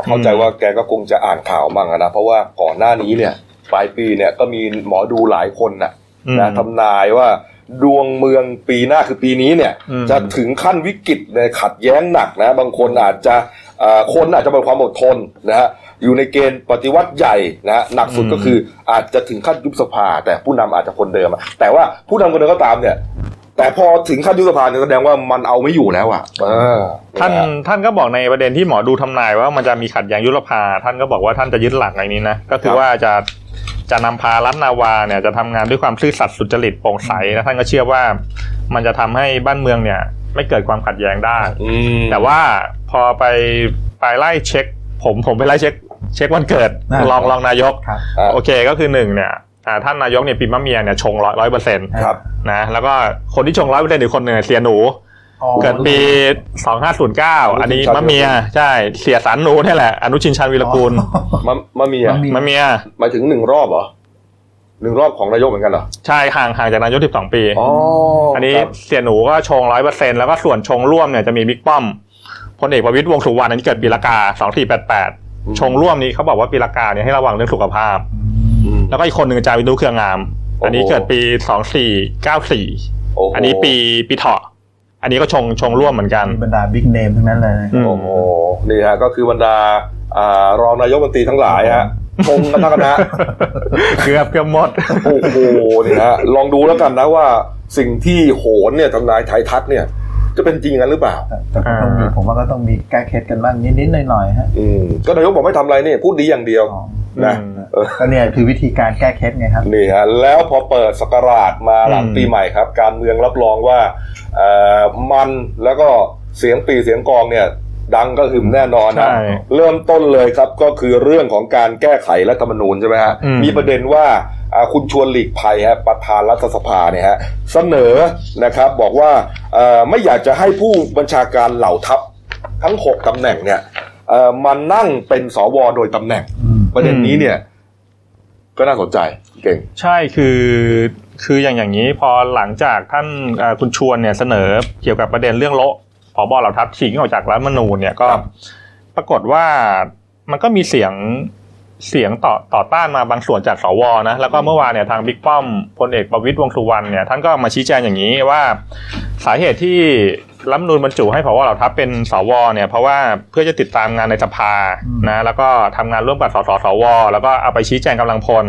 เข้าใจว่าแกก็คงจะอ่านข่าวมั่งอะนะเพราะว่าก่อนหน้านี้เนี่ยปลายปีเนี่ยก็มีหมอดูหลายคนน่ะอืมนะทำนายว่าดวงเมืองปีหน้าคือปีนี้เนี่ยอืมจะถึงขั้นวิกฤตเลยขัดแย้งหนักนะ บางคนอาจจะเอ่อคนอาจจะมีความอดทนนะฮะ อยู่ในเกณฑ์ปฏิวัติใหญ่นะฮะหนักสุดก็คืออาจจะถึงขั้นยุบสภา แต่ผู้นำอาจจะคนเดิมอะแต่ว่าผู้นำคนเดิมก็ตามเนี่ย แต่พอถึงขั้นยุบสภาเนี่ยแสดงว่ามันเอาไม่อยู่แล้วอะเออท่านนะฮะท่านก็บอกในประเด็นที่หมอดูทำนายว่ามันจะมีขัดแย้งยุบสภา ท่านก็บอกว่าท่านจะยึดหลักในนี้นะก็คือว่าจะจะนำพารัฐนาวาเนี่ยจะทำงานด้วยความซื่อสัตย์สุจริตโปร่งใสและท่านก็เชื่อว่า มันจะทำให้บ้านเมืองเนี่ย ไม่เกิดความขัดแย้งได้อืมแต่ว่าพอไปไปไล่เช็ค ผมผมไปไล่เช็ค เช็ควันเกิดอ่ารองรองนายก ครับ อะโอเคก็คือหนึ่งเนี่ยอ่าท่านนายกเนี่ยปีมะเมียเนี่ยชงร้อยร้อยเปอร์เซ็นต์ครับ นะแล้วก็คนที่ชงร้อยเปอร์เซ็นต์อีกคนหนึ่งเสียหนู อ๋อเกิดปี2509อันนี้อนุชินชาญมะเมียใช่เสียสันหนูนี่แหละอนุชินชาญวีรกูลมะมะเมียมะเมีย มะเมียหมายถึงหนึ่งรอบเหรอหนึ่งรอบของนายกเหมือนกันเหรอใช่ห่างห่างจากนายก12ปี อ๋ออัอันนี้เสียหนูก็ชงร้อยเปอร์เซ็นต์แล้วก็ส่วนชงร่วมเนี่ยจะมีบิ๊กป้อมพลเอกประวิตยวงษ์สุวรรณอันนี้เกิดปีละกา2488 ชงร่วมนี้เขาบอกว่าปีละกาเนี่ยให้ระวังเรื่องสุขภาพ แล้วก็อีกคนหนึ่งอาจารย์วินุเครืองาม อันนี้เกิดปี2494โอ้โหอันนี้ปีปีเถาะอันนี้ก็ชงชงร่วมเหมือนกันมีบรรดาบิ๊กเนมทั้งนั้นเลยอืมโอ้โหนี่ฮะก็คือบรรดาอ่ารองนายกรัฐมนตรีทั้งหลายฮะชงกันทั้งคณะเกือบเกือบหมดโอ้โหนี่ฮะลองดูแล้วกันนะว่าสิ่งที่โหนเนี่ยทำนายไทยทัศน์เนี่ย จะเป็นจริงกันหรือเปล่าแต่ก็ต้องมีอ่าผมว่าก็ต้องมีแก้เคล็ดกันบ้างนิดๆหน่อยๆฮะอืมก็นายกบอกไม่ทำอะไรนี่พูดดีอย่างเดียวอ๋อนะอืมเออก็เนี่ยคือวิธีการแก้เคล็ดไงครับนี่ฮะแล้วพอเปิดสกราชมาหลังอืมปีใหม่ครับ การเมืองรับรองว่าเอ่อมันแล้วก็เสียงปีเสียงกลองเนี่ย ดังก็หึมแน่นอนนะใช่เริ่มต้นเลยครับก็คือเรื่องของการแก้ไขรัฐธรรมนูญใช่ไหมฮะอืมมีประเด็นว่าอ่าคุณชวนหลีกภัยฮะประธานรัฐสภาเนี่ยฮะเสนอนะครับบอกว่าเอ่อไม่อยากจะให้ผู้บัญชาการเหล่าทัพทั้งหกตำแหน่งเนี่ยเอ่อมานั่งเป็นสวโดยตำแหน่ง ประเด็นนี้เนี่ย ก็น่าสนใจเก่ง ใช่คือคืออย่างอย่างนี้พอหลังจากท่านเอ่อคุณชวนเนี่ยเสนอเกี่ยวกับประเด็นเรื่องโละ ผบเหล่าทัพฉีกออกจากรัฐธรรมนูญเนี่ยก็ครับปรากฏว่ามันก็มีเสียงเสียงต่อต่อต้านมาบางส่วนจากสวนะแล้วก็เมื่อวานเนี่ยทางบิ๊กป้อมพลเอกประวิตยวงษ์สุวรรณเนี่ยท่านก็มาชี้แจงอย่างนี้ว่าสาเหตุที่รัฐธรรมนูญบรรจุให้ผบเหล่าทัพเป็นสวเนี่ยเพราะว่าเพื่อจะติดตามงานในสภานะแล้วก็ทำงานร่วมกับสสสว แล้วก็เอาไปชี้แจงกำลังพล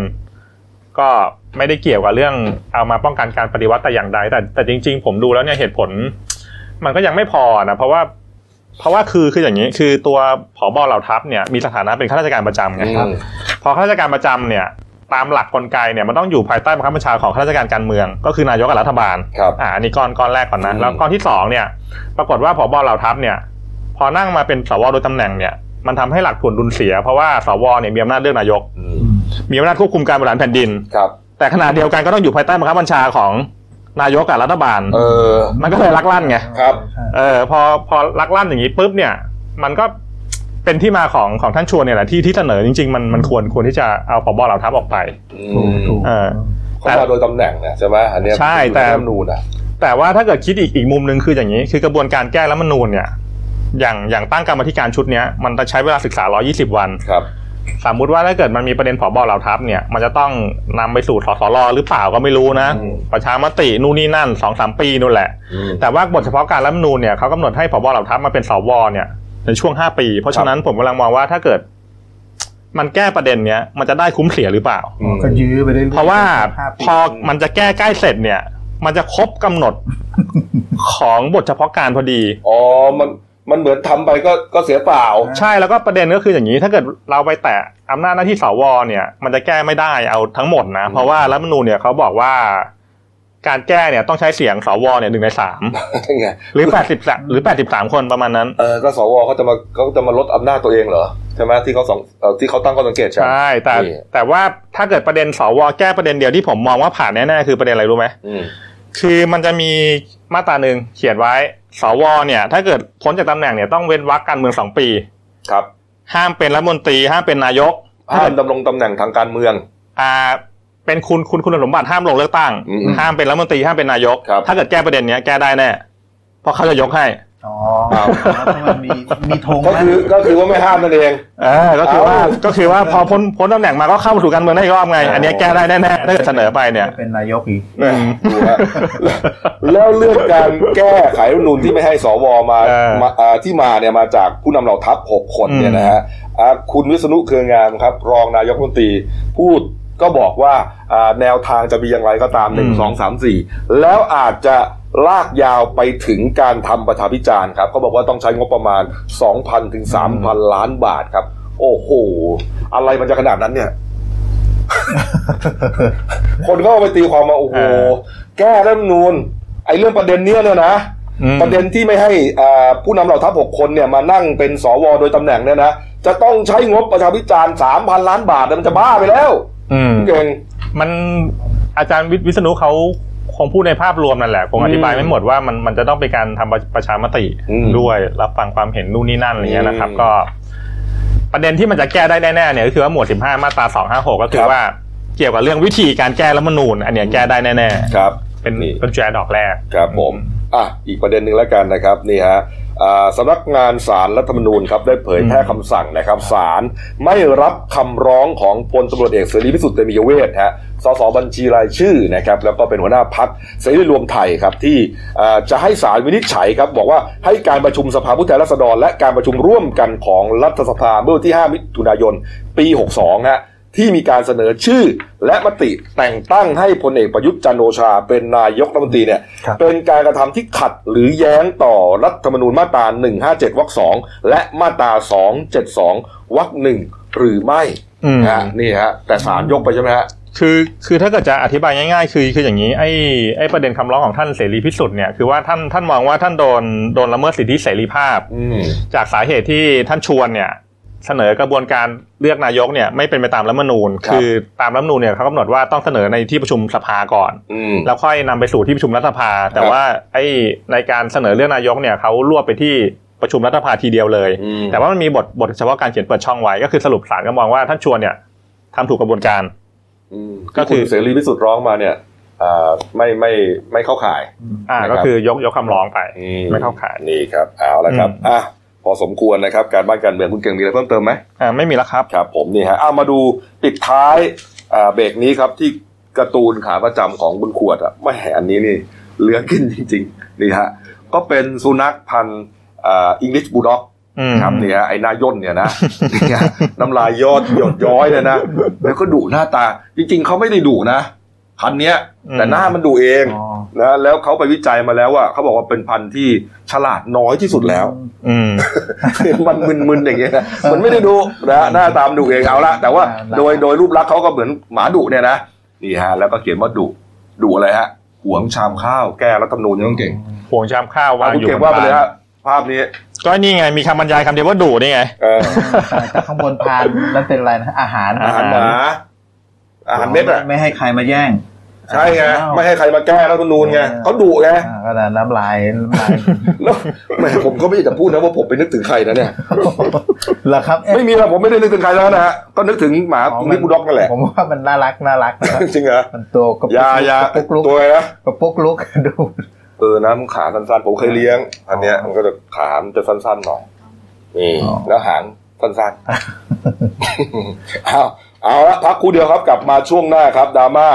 ก็ไม่ได้เกี่ยวกับเรื่องเอามาป้องกันการปฏิวัติแต่อย่างใดแต่แต่จริง ๆ ผมดูแล้วเนี่ยเหตุผล มันก็ยังไม่พอนะเพราะว่าเพราะว่าคือคืออย่างนี้คือตัวผอบเหล่าทัพเนี่ยมีสถานะเป็นข้าราชการประจำไงอืมพอข้าราชการประจำเนี่ยตามหลักกลไกเนี่ยมันต้องอยู่ภายใต้บังคับบัญชาของข้าราชการการเมือง ก็คือนายกกับรัฐบาลครับอ่าอันนี้ก้อนก้อนแรกก่อนนะอืมแล้วก้อนที่สองเนี่ยปรากฏว่าผบเหล่าทัพเนี่ยพอนั่งมาเป็นสวโดยตำแหน่งเนี่ยมันทำให้หลักถ่วงดุลเสีย เพราะว่าสวเนี่ยมีอำนาจเลือกนายกอืมมีอำนาจควบคุมการบริหารแผ่นดินครับแต่ขณะเดียวกันก็ต้องอยู่ภายใต้บังคับบัญชาของ นายกกับรัฐบาลเออ มันก็เลยลักลั่นไงครับเออพอพอลักลั่นอย่างนี้ปุ๊บเนี่ย มันก็เป็นที่มาของของท่านชวนเนี่ยแหละที่ที่เสนอจริงๆ มันมันควรควรที่จะเอาผบเหล่าทัพออกไปอืถูกมถูกเออเข้ามาโดยตำแหน่งนะใช่ไหมอันเนี้ยใช่แต่รัฐธรรมนูญนะแต่ว่าถ้าเกิดคิดอีกอีกมุมหนึ่งคืออย่างนี้ คือกระบวนการแก้รัฐธรรมนูญเนี่ย อย่างอย่างตั้งกรรมาธิการชุดเนี้ยมันจะใช้เวลาศึกษา 120 วันครับ สมมุติว่าถ้าเกิดมันมีประเด็นผบเหล่าทัพเนี่ย มันจะต้องนำไปสู่สสรหรือเปล่าก็ไม่รู้นะอืมประชามตินู่นนี่นั่นสองสามปีนู่นแหละอืมแต่ว่าบทเฉพาะการรัฐธรรมนูญเนี่ยเขากำหนดให้ผบเหล่าทัพมาเป็นสวเนี่ยในช่วงห้าปี เพราะฉะนั้นผมกำลังมองว่าถ้าเกิด มันแก้ประเด็นเนี้ยมันจะได้คุ้มเสียหรือเปล่าอืมก็ยื้อไปเรื่อยๆเพราะว่าห้ปีพอมันจะแก้ใกล้เสร็จเนี่ย มันจะครบกำหนดของบทเฉพาะการพอดีอ๋อมัน มันเหมือนทำไปก็ก็เสียเปล่า ใช่แล้วก็ประเด็นก็คืออย่างนี้ ถ้าเกิดเราไปแตะอำนาจหน้าที่สวเนี่ยมันจะแก้ไม่ได้เอาทั้งหมดนะ เพราะว่ารัฐธรรมนูญเนี่ยเขาบอกว่าการแก้เนี่ยต้องใช้เสียงสวเนี่ยหนึ่งในสามไงหรือแปดสิบหรือแปดสิบสามคนประมาณนั้นเออก็สวเขาจะมาเขาจะมาลดอำนาจตัวเองเหรอใช่ไหมที่เขาสองเอ่อที่เขาตั้งข้อสังเกตใช่ไหมใช่แต่นี่แต่ว่าถ้าเกิดประเด็นสวแก้ประเด็นเดียวที่ผมมองว่าผ่านแน่ๆคือประเด็นอะไรรู้ไหมอืมคือมันจะมี มาตราหนึ่งเขียนไว้สวเนี่ย ถ้าเกิดพ้นจากตำแหน่งเนี่ยต้องเว้นวรรคการเมืองสองปีครับ ห้ามเป็นรัฐมนตรีห้ามเป็นนายกห้ามดำรงตำแหน่งทางการเมืองอ่าเป็นคุณคุณคุณสมบัติห้ามลงเลือกตั้งอืมห้ามเป็นรัฐมนตรีห้ามเป็นนายกครับถ้าเกิดแก้ประเด็นเนี้ยแก้ได้แน่เพราะเขาจะยกให้ อ๋อครับเพราะมันมีมีธงก็นะคือก็คือว่าไม่ห้ามนั่นเองเออก็คือว่าเอ้าก็คือว่าพอพ้นพ้นตำแหน่งมาก็เข้าสู่การเมืองได้อีกรอบไง อันเนี้ยแก้ได้แน่ๆถ้าเกิดเสนอไปเนี่ย เป็นนายกอีกแม่ดูฮะแล้วเรื่องการแก้ไขรัฐธรรมนูญที่ไม่ให้สวมาเออ มาอ่าที่มาเนี่ยมาจากผู้นำเหล่าทัพหกคนเนี่ยนะฮะอ่าคุณวิษณุเครืองามครับ รองนายกรัฐมนตรีพูดก็บอกว่าอ่าแนวทางจะมีอย่างไรก็ตามหนึ่งสองสามสี่แล้วอาจจะ ลากยาวไปถึงการทำประชาพิจารณ์ครับเขาบอกว่าต้องใช้งบประมาณ 2,000 ถึง 3,000 ล้านบาทครับ โอ้โห อะไรมันจะขนาดนั้นเนี่ย คนก็เอาไปตีความมาโอ้โหเออแก้รัฐธรรมนูญไอ้เรื่องประเด็นเนี้ยเนี่ยนะอืมประเด็นที่ไม่ให้อ่าผู้นำเหล่าทัพหกคนเนี่ยมานั่งเป็นสวโดยตำแหน่งเนี่ยนะจะต้องใช้งบประชาพิจารณ์สามพันล้านบาทเนี่ยมันจะบ้าไปแล้วอืมเก่งมันอาจารย์วิวิษณุเขา คงพูดในภาพรวมนั่นแหละคงอธิบายอืมไม่หมดว่ามันมันจะต้องเป็นการทำประประชามติอืมด้วยรับฟังความเห็นนู่นนี่นั่นอะไรเงี้ยนะครับอืมก็ ประเด็นที่มันจะแก้ได้แน่ๆเนี่ยก็คือว่าหมวดสิบห้ามาตราสองห้าหกก็คืคอรับว่าเกี่ยวกับเรื่องวิธีการแก้รัฐธรรมนูญอันเนี้ยแก้ได้แน่ครับๆเป็นนี่เป็นแจดอกแรกครับผมอะอีกประเด็นหนึ่งแล้วกันนะครับนี่ฮะอ่า สำนักงานสารรัฐธรรมนูญครับได้เผยแพร่คำสั่งนะครับสารไม่รับคำร้องของพลตำรวจเอกเสรีพิสุทธิ์เตมียเวทฮะสสบัญชีรายชื่อนะครับแล้วก็เป็นหัวหน้าพักเสรีรวมไทยครับที่อ่าจะให้สารวินิจฉัยครับบอกว่าให้การประชุมสภาผู้แทนราษฎร และการประชุมร่วมกันของรัฐสภาเมื่อวันที่ 5 มิถุนายน ปี 62ฮะ ที่มีการเสนอชื่อและมติแต่งตั้งให้พลเอกประยุทธ์จันทร์โอชา เป็นนายกรัฐมนตรีเนี่ยครับเป็นการกระทำที่ขัดหรือแย้งต่อรัฐธรรมนูญมาตรา 157 วรรคสองและมาตรา 272 วรรคหนึ่งหรือไม่อืมฮะนี่ฮะแต่ศาลยกไปใช่ไหมฮะคือคือถ้าเกิดจะอธิบายง่ายๆ คือคืออย่างนี้ไอ้ไอ้ประเด็นคำร้องของท่านเสรีพิสุทธิ์เนี่ยคือว่าท่านท่านมองว่าท่านโดนโดนละเมิดสิทธิเสรีภาพอืมจากสาเหตุที่ท่านชวนเนี่ย เสนอกระบวนการเลือกนายกเนี่ยไม่เป็นไปตามรัฐธรรมนูญครับคือตามรัฐธรรมนูญเนี่ยเขากำหนดว่าต้องเสนอในที่ประชุมสภาก่อนอืมแล้วค่อยนำไปสู่ที่ประชุมรัฐสภา แต่ครับว่าไอ้ในการเสนอเลือกนายกเนี่ยเขารวบไปที่ประชุมรัฐสภาทีเดียวเลยอืมแต่ว่ามันมีบทบทเฉพาะการเขียนเปิดช่องไว้ ก็คือสรุปสารก็มองว่าท่านชวนเนี่ยทำถูกกระบวนการอืมก็คือที่ณเสรีพิสุทธิ์ร้องมาเนี่ยอ่าไม่ไม่ไม่เข้าข่าย อ่านะครับก็คือยกยกคำร้องไปอืไม่เข้าข่ายนี่ครับเอาละครับอืมอะ พอสมควรนะครับ การบ้านการเมืองคุณเก่งมีอะไรเพิ่มเติมไหมอ่าไม่มีแล้วครับครับ ผมนี่ฮะเอามาดูปิดท้ายอ่าเบรกนี้ครับที่การ์ตูนขาประจำของบุญขวดอะไม่อันนี้นี่เหลือกินจริงๆนี่ฮะก็เป็นสุนัขพันธุ์อ่าอังกฤษบูลด็อกอืมครับเนี่ยไอ้หนายย่นเนี่ยนะเนี่ยน้ำลายยอดหยดย้อยเลยนะแล้วก็ดุหน้าตา จริง ๆเขาไม่ได้ดุนะ พันธุ์เนี้ยอืมแต่หน้ามันดุเองอ๋อนะแล้วเขาไปวิจัยมาแล้วว่าเขาบอกว่าเป็นพันธุ์ที่ฉลาดน้อยที่สุดแล้วอืมมันมึนๆอย่างเงี้ยนะมันไม่ได้ดุนะหน้าตามนดุเองเอาละแต่ว่าอ่าโดยโดยรูปลักษณ์เขาก็เหมือนหมาดุเนี่ยนะนี่ฮะแล้วก็เขียนว่าดุดุอะไรฮะหวงชามข้าวแก้รัฐธรรมนูญยังต้องเก่งห่วงชามข้าววางเอาคุณอยู่เก่งบนว่าไปเลยบ้านฮะภาพนี้ก็นี่ไงมีคำบรรยายคำเดียวว่าดุนี่ไงเออแต่ข้างบนพานนั่นเป็นอะไรนะอาหารอาหารหมาอาหารเม็ดอะไม่ให้ใครมาแย่ง ใช่ไงไม่ให้ใครมาแก้รัฐธรรมนูญไงเขาดุไงอ่าก็น่ะน้ำลายน้ำลายแล้วแหมผมก็ไม่อยากจะพูดนะว่าผมไปนึกถึงใครนะเนี่ยเหรอครับเอ๊ะไม่มีหรอกผมไม่ได้นึกถึงใครแล้วนะฮะก็นึกถึงหมาอ๋อนิบูลด็อกนั่นแหละผมว่ามันน่ารักน่ารักนะครับจริงเหรอมันตัวกระปุกยายากระปุกลุกตัวอะไรนะกระปุกลุกดูเออนะมันขาสั้นๆผมเคยเลี้ยง อันเนี้ยมันก็จะขามันจะสั้นๆหน่อยนี่แล้วหางสั้นๆเอาเอาละพักครู่เดียวครับกลับมาช่วงหน้าครับดราม่า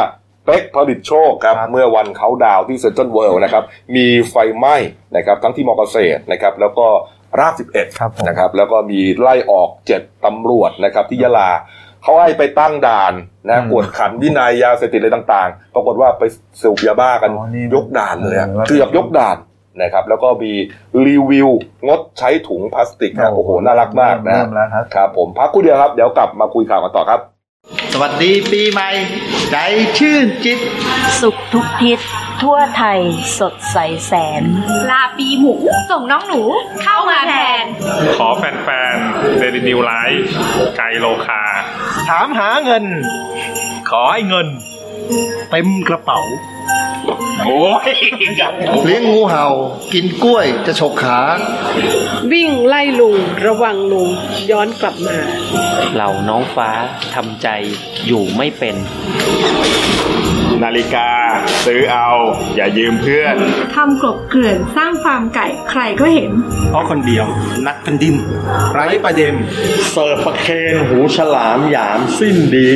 เป็กผลิตโชคครับเมื่อวันเขาดาวน์ที่เซ็นทรัลเวิลด์นะครับมีไฟไหม้นะครับทั้งที่มอเกษตรนะครับแล้วก็ราบสิบเอ็ดครับผมนะครับแล้วก็มีไล่ออกเจ็ดตำรวจนะครับที่ยะลาเขาให้ไปตั้งด่านนะกวดขันวินัยยาเสพติดอะไรต่างๆ ปรากฏว่าไปสูบยาบ้ากันอ๋อนี่ยกด่านเลยอะเออเกือบยกด่านนะครับแล้วก็มีรีวิวงดใช้ถุงพลาสติกนะโอ้โหน่ารักมากนะเริ่มแล้วครับครับผมพักครู่เดียวครับ เดี๋ยวกลับมาคุยข่าวกันต่อครับ สวัสดีปีใหม่ ใจชื่นจิต สุขทุกทิศ ทั่วไทยสดใสแสน ลาปีหมู ส่งน้องหนูเข้ามาแทน ขอแฟนๆเดลินิวไลฟ์ไกลโลคา ถามหาเงิน ขอให้เงิน เต็มกระเป๋า โอ้ยเลี้ยงงูเห่า กินกล้วยจะฉกขา วิ่งไล่ลุงระวังลุงย้อนกลับมา เหล่าน้องฟ้าทำใจอยู่ไม่เป็น นาฬิกา ซื้อเอา อย่ายืมเพื่อน ทำกลบเกลื่อนสร้างฟาร์มไก่ใครก็เห็น เพราะคนเดียว นักแผ่นดิน ไร้ประเด็น เสิร์ฟประเคนหูฉลามหยามสิ้นดี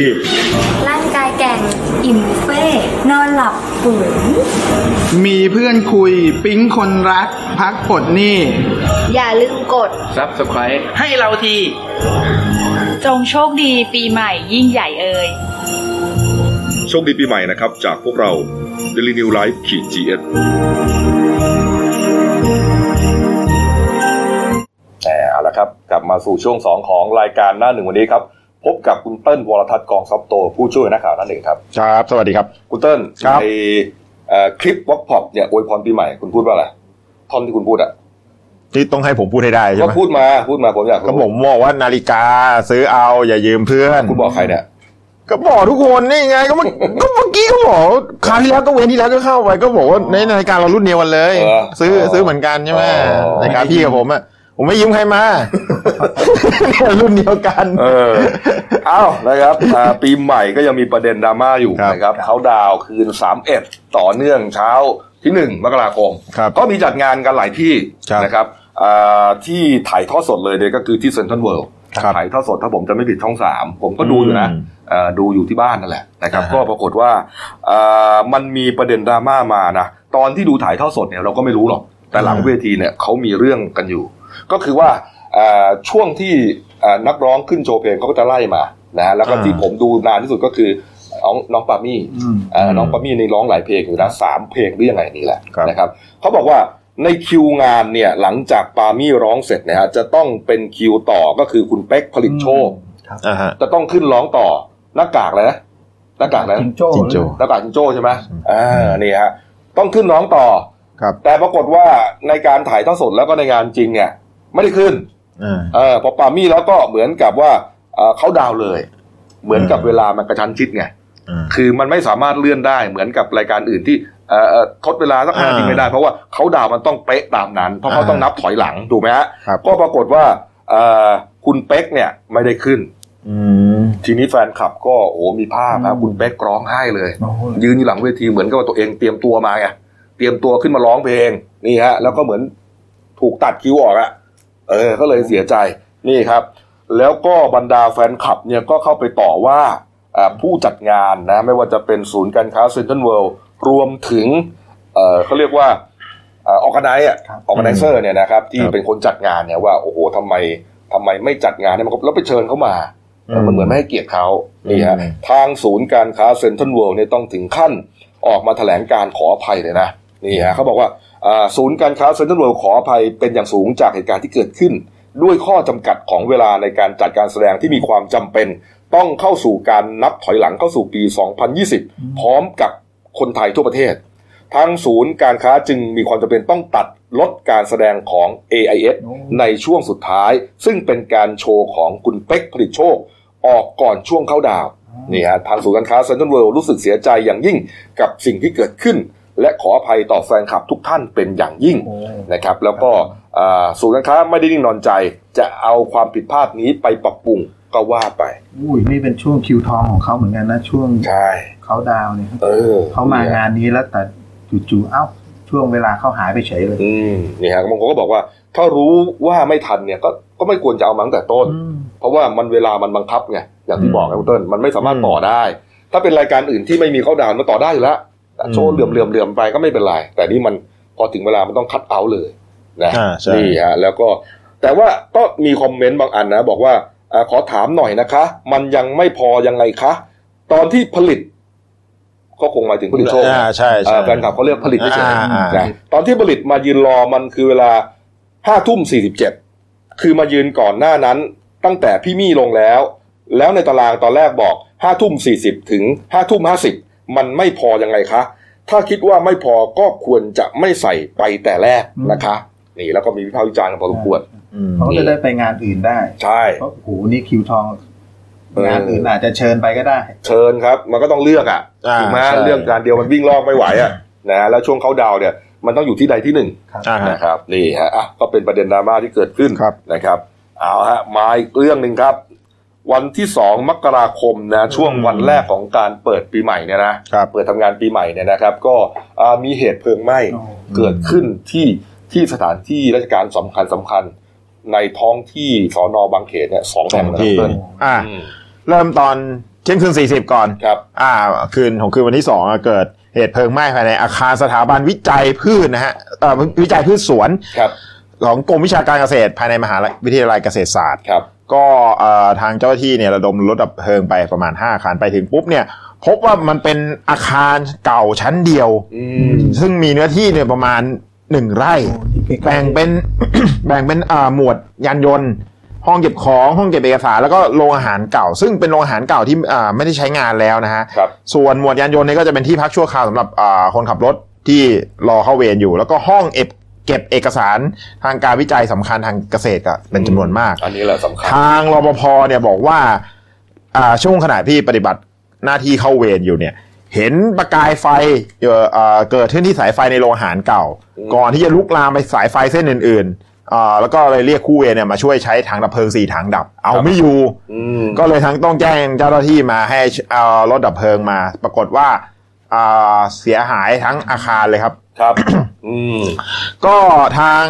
ร่างกายแก่ง อิ่มบุฟเฟ่นอนหลับฝืนมีเพื่อนคุย ปิ๊งคนรัก พักปลดหนี้ อย่าลืมกด Subscribe ให้เราที จงโชคดีปีใหม่ยิ่งใหญ่เอ่ย โชคดีปีใหม่นะครับ จากพวกเรา Daily New Life ขีด GS แต่เอาละครับ กลับมาสู่ช่วง 2 ของรายการหน้าหนึ่งวันนี้ครับ พบกับคุณเติ้ลวรทัศน์กองซับโต ผู้ช่วยนักข่าวหน้าหนึ่งครับ ครับ สวัสดีครับ คุณเติ้ลครับในเอ่อคลิปวอล์กพอปเนี่ยอวยพรปีใหม่คุณพูดว่าอะไรท่อนที่คุณพูดอะที่ต้องให้ผมพูดให้ได้ใช่ก็ไหมพูดมาพูดมาผมอยากรู้ก็ผมบอกว่านาฬิกาซื้อเอาอย่ายืมเพื่อน คุณบอกใครเนี่ย ก็บอกทุกคนนี่ไงก็เมื่อก็เมื่อกี้ก็บอกคราวที่แล้วก็เว้นที่แล้วก็เข้าไปก็บอกว่าในนาฬิกาเรารุ่นเดียวกันเลย เออซื้อเออซื้อเหมือนกันใช่ไหมอ๋อนาฬิกาพี่กับผมอะผมไม่ยืมใครมา เนี่ยรุ่นเดียวกัน เออเอ้านะครับอ่าปีใหม่ก็ยังมีประเด็นดราม่าอยู่ครับนะครับเขาดาวน์คืน 31 ต่อเนื่องเช้าที่ 1 มกราคม ครับก็มีจัดงานกันหลายที่ครับนะครับอ่าที่ถ่ายทอดสดเลยเนี่ยก็คือที่เซ็นทรัลเวิลด์ครับ ถ่ายทอดสดถ้าผมจะไม่ผิดช่องสามผมก็ดูอยู่นะอืมเอ่อดูอยู่ที่บ้านนั่นแหละนะครับอ่าฮะก็ปรากฏว่าอ่ามันมีประเด็นดราม่ามานะตอนที่ดูถ่ายทอดสดเนี่ยเราก็ไม่รู้หรอกแต่หลังเวทีเนี่ยเขามีเรื่องกันอยู่ ก็คือว่าอ่าช่วงที่อ่านักร้องขึ้นโชว์เพลงเขาก็จะไล่มานะฮะแล้วก็อ่าที่ผมดูนานที่สุดก็คือน้องน้องปามี่อืมอ่าน้องปามี่ในร้องหลายเพลงอยู่นะสามเพลงหรือยังไงนี่แหละครับนะครับเขาบอกว่า ในคิวงานเนี่ยหลังจากปามี่ร้องเสร็จเนะฮะจะต้องเป็นคิวต่อก็คือคุณเป๊กผลิตโชคอ่าฮะจะต้องขึ้นร้องต่อหน้ากากเลยนะหน้ากากนะจิงโจ้จิงโจ้หน้ากากจิงโจ้ใช่ไหมอ่านี่ฮะต้องขึ้นน้องต่อครับ แต่ปรากฏว่าในการถ่ายทอดสดแล้วก็ในงานจริงเนี่ย ไม่ได้ขึ้นอ่าเออพอปามี่แล้วก็เหมือนกับว่าเอ่อเขาดาวน์เลย เหมือนกับอืมเวลามันกระชั้นชิดไงอ่าคือมันไม่สามารถเลื่อนได้เหมือนกับรายการอื่นที่เอ่อเอ่อ ทดเวลาสักห้าอ่านาทีไม่ได้ เพราะว่าเขาดาวน์มันต้องเป๊ะตามนั้น เพราะเขาอ่าต้องนับถอยหลังถูกไหมฮะครับก็ปรากฏว่าเอ่อคุณเป๊กเนี่ยไม่ได้ขึ้นอืมทีนี้แฟนคลับก็โอ้มีภาพนะคุณเป๊กร้องไห้เลยโอ้โหยืนอยู่หลังเวทีเหมือนกับว่าตัวเองเตรียมตัวมาไงเตรียมตัวขึ้นมาร้องเพลงนี่ฮะ แล้วก็เหมือนถูกตัดคิ้วออกอะเออ ก็เลยเสียใจนี่ครับ แล้วก็บรรดาแฟนคลับเนี่ยก็เข้าไปต่อว่าอ่าผู้จัดงานนะ ไม่ว่าจะเป็นศูนย์การค้าเซ็นทรัลเวิลด์ รวมถึงเออเขาเรียกว่า organize อะครับ organizer เนี่ยนะครับที่ครับเป็นคนจัดงานเนี่ยว่าโอ้โหทำไมทำไมไม่จัดงานให้มันครบแล้วไปเชิญเขามาอืมมันเหมือนไม่ให้เกียรติเขานี่ฮะอืมทางศูนย์การค้าเซ็นทรัลเวิลด์เนี่ยต้องถึงขั้นออกมาแถลงการณ์ขออภัยเลยนะนี่ฮะเขาบอกว่าอ่าศูนย์การค้าเซ็นทรัลเวิลด์ขออภัยเป็นอย่างสูงจากเหตุการณ์ที่เกิดขึ้น ด้วยข้อจำกัดของเวลาในการจัดการแสดงที่มีความจำเป็น ต้องเข้าสู่การนับถอยหลังเข้าสู่ปี 2020 พร้อมกับ คนไทยทั่วประเทศ ทางศูนย์การค้าจึงมีความจำเป็นต้องตัดลดการแสดงของ AIS โอ้ในช่วงสุดท้าย ซึ่งเป็นการโชว์ของคุณเป๊กผลิตโชค ออกก่อนช่วงเข้าดาวน์นี่ฮะทางศูนย์การค้าเซ็นทรัลเวิลด์รู้สึกเสียใจอย่างยิ่งกับสิ่งที่เกิดขึ้น และขออภัยต่อแฟนคลับทุกท่านเป็นอย่างยิ่งโอ้นะครับ แล้วก็อ่าศูนย์การค้าไม่ได้นิ่งนอนใจ จะเอาความผิดพลาดนี้ไปปรับปรุงก็ว่าไป อุ้ยนี่เป็นช่วงคิวทองของเขาเหมือนกันนะช่วงใช่เขาดาวน์เนี่ยครับเออเขามางานนี้แล้วแต่จู่ๆเอ้าช่วงเวลาเขาหายไปเฉยเลย อืมนี่ฮะบางคนก็บอกว่า ถ้ารู้ว่าไม่ทันเนี่ยก็ก็ไม่ควรจะเอามาตั้งแต่ต้นอืมเพราะว่ามันเวลามันบังคับไงอย่างที่อืมบอกไงคุณเติ้ลมันไม่สามารถอืมต่อได้ ถ้าเป็นรายการอื่นที่ไม่มีเข้าดาวน์มันต่อได้อยู่แล้ว แต่โชว์อืมเหลื่อมเหลื่อมเหลื่อมไปก็ไม่เป็นไร แต่นี่มันพอถึงเวลามันต้องคัดเอาท์เลยนะอ่าใช่นี่ฮะแล้วก็แต่ว่าก็มีคอมเมนต์บางอันนะ บอกว่าอาขอถามหน่อยนะคะ มันยังไม่พอยังไงคะ ตอนที่ผลิต ก็คงหมายถึงผลิตโชคอ่านะใช่ใช่อ่าแฟนคลับเขาเรียกผลิตไม่ใช่อ่าอ่านะตอนที่ผลิตมายืนรอมันคือเวลาห้าทุ่มสี่สิบเจ็ดคือมายืนก่อนหน้านั้น ตั้งแต่พี่มี่ลงแล้ว แล้วในตารางตอนแรกบอกห้าทุ่มสี่สิบถึงห้าทุ่มห้าสิบ มันไม่พอยังไงคะ ถ้าคิดว่าไม่พอก็ควรจะไม่ใส่ไปแต่แรกนะคะ นี่แล้วก็มีวิพากษ์วิจารณ์กันพอสมควรอืมเขาก็จะได้ไปงานอื่นได้ ใช่เพราะโอ้โหนี่คิวทองเอองานอื่นอาจจะเชิญไปก็ได้ เชิญครับ มันก็ต้องเลือกอะอ่าถูกไหมใช่เลือกการเดียวมันวิ่งรอบไม่ไหวอะนะแล้วช่วงเขาดาวน์เนี่ย มันต้องอยู่ที่ใดที่หนึ่งอ่าฮะนะครับนี่ฮะอะก็เป็นประเด็นดราม่าที่เกิดขึ้นครับนะครับ เอาฮะมาอีกเรื่องหนึ่งครับ วันที่สองมกราคมนะช่วงวันแรกของการเปิดปีใหม่เนี่ยนะครับเปิดทำงานปีใหม่เนี่ยนะครับ ก็อ่ามีเหตุเพลิงไหม้อ๋อเกิดขึ้นที่ที่สถานที่ราชการสำคัญสำคัญ ในท้องที่สอนอบางเขนเนี่ยสองสแห่องงนะที่เติ้ลอ่าอืมเริ่มตอนเที่ยงคืนสี่สิบก่อนครับ อ่า คืนของคืนวันที่สองอะเกิดเหตุเพลิงไหม้ภายในอาคารสถาบันวิจัยพืชนะฮะเอ่อวิจัยพืชสวนครับ ของกรมวิชาการเกษตรภายในมหาวิทยาลัยเกษตรศาสตร์ครับก็เอ่อทางเจ้าหน้าที่เนี่ยระดมรถดับเพลิงไปประมาณ5อาคารไปถึงปุ๊บเนี่ยพบว่ามันเป็นอาคารเก่าชั้นเดียวอืมซึ่งมีเนื้อที่เนี่ยประมาณหนึ่งไร่โอ้นี่ใกล้ๆแบ่งเป็นแบ่งเป็นอ่าหมวดยานยนต์ ห้องเก็บของห้องเก็บเอกสารแล้วก็โรงอาหารเก่า ซึ่งเป็นโรงอาหารเก่าที่อ่าไม่ได้ใช้งานแล้วนะฮะครับส่วนหมวดยานยนต์เนี่ยก็จะเป็นที่พักชั่วคราวสำหรับอ่าคนขับรถที่รอเข้าเวรอยู่ แล้วก็ห้องเก็บ เก็บเอกสารทางการวิจัยสำคัญทางเกษตรก็เป็นจำนวนมาก อันนี้แหละสำคัญ ทางรปภเนี่ยบอกว่าอ่าช่วงขณะที่ปฏิบัติหน้าที่เข้าเวรอยู่เนี่ย เห็นประกายไฟเอ่อเอ่อเกิดขึ้นที่สายไฟในโรงอาหารเก่าอืมก่อนที่จะลุกลามไปสายไฟเส้นอื่นๆอ่าแล้วก็เลยเรียกคู่เวรเนี่ยมาช่วยใช้ถังดับเพลิงสี่ถังดับ เอาไม่อยู่อืมก็เลยทั้งต้องแจ้งเจ้าหน้าที่มาให้เอารถดับเพลิงมา ปรากฏว่าอ่า เสียหายทั้งอาคารเลยครับครับ อืมก็ทาง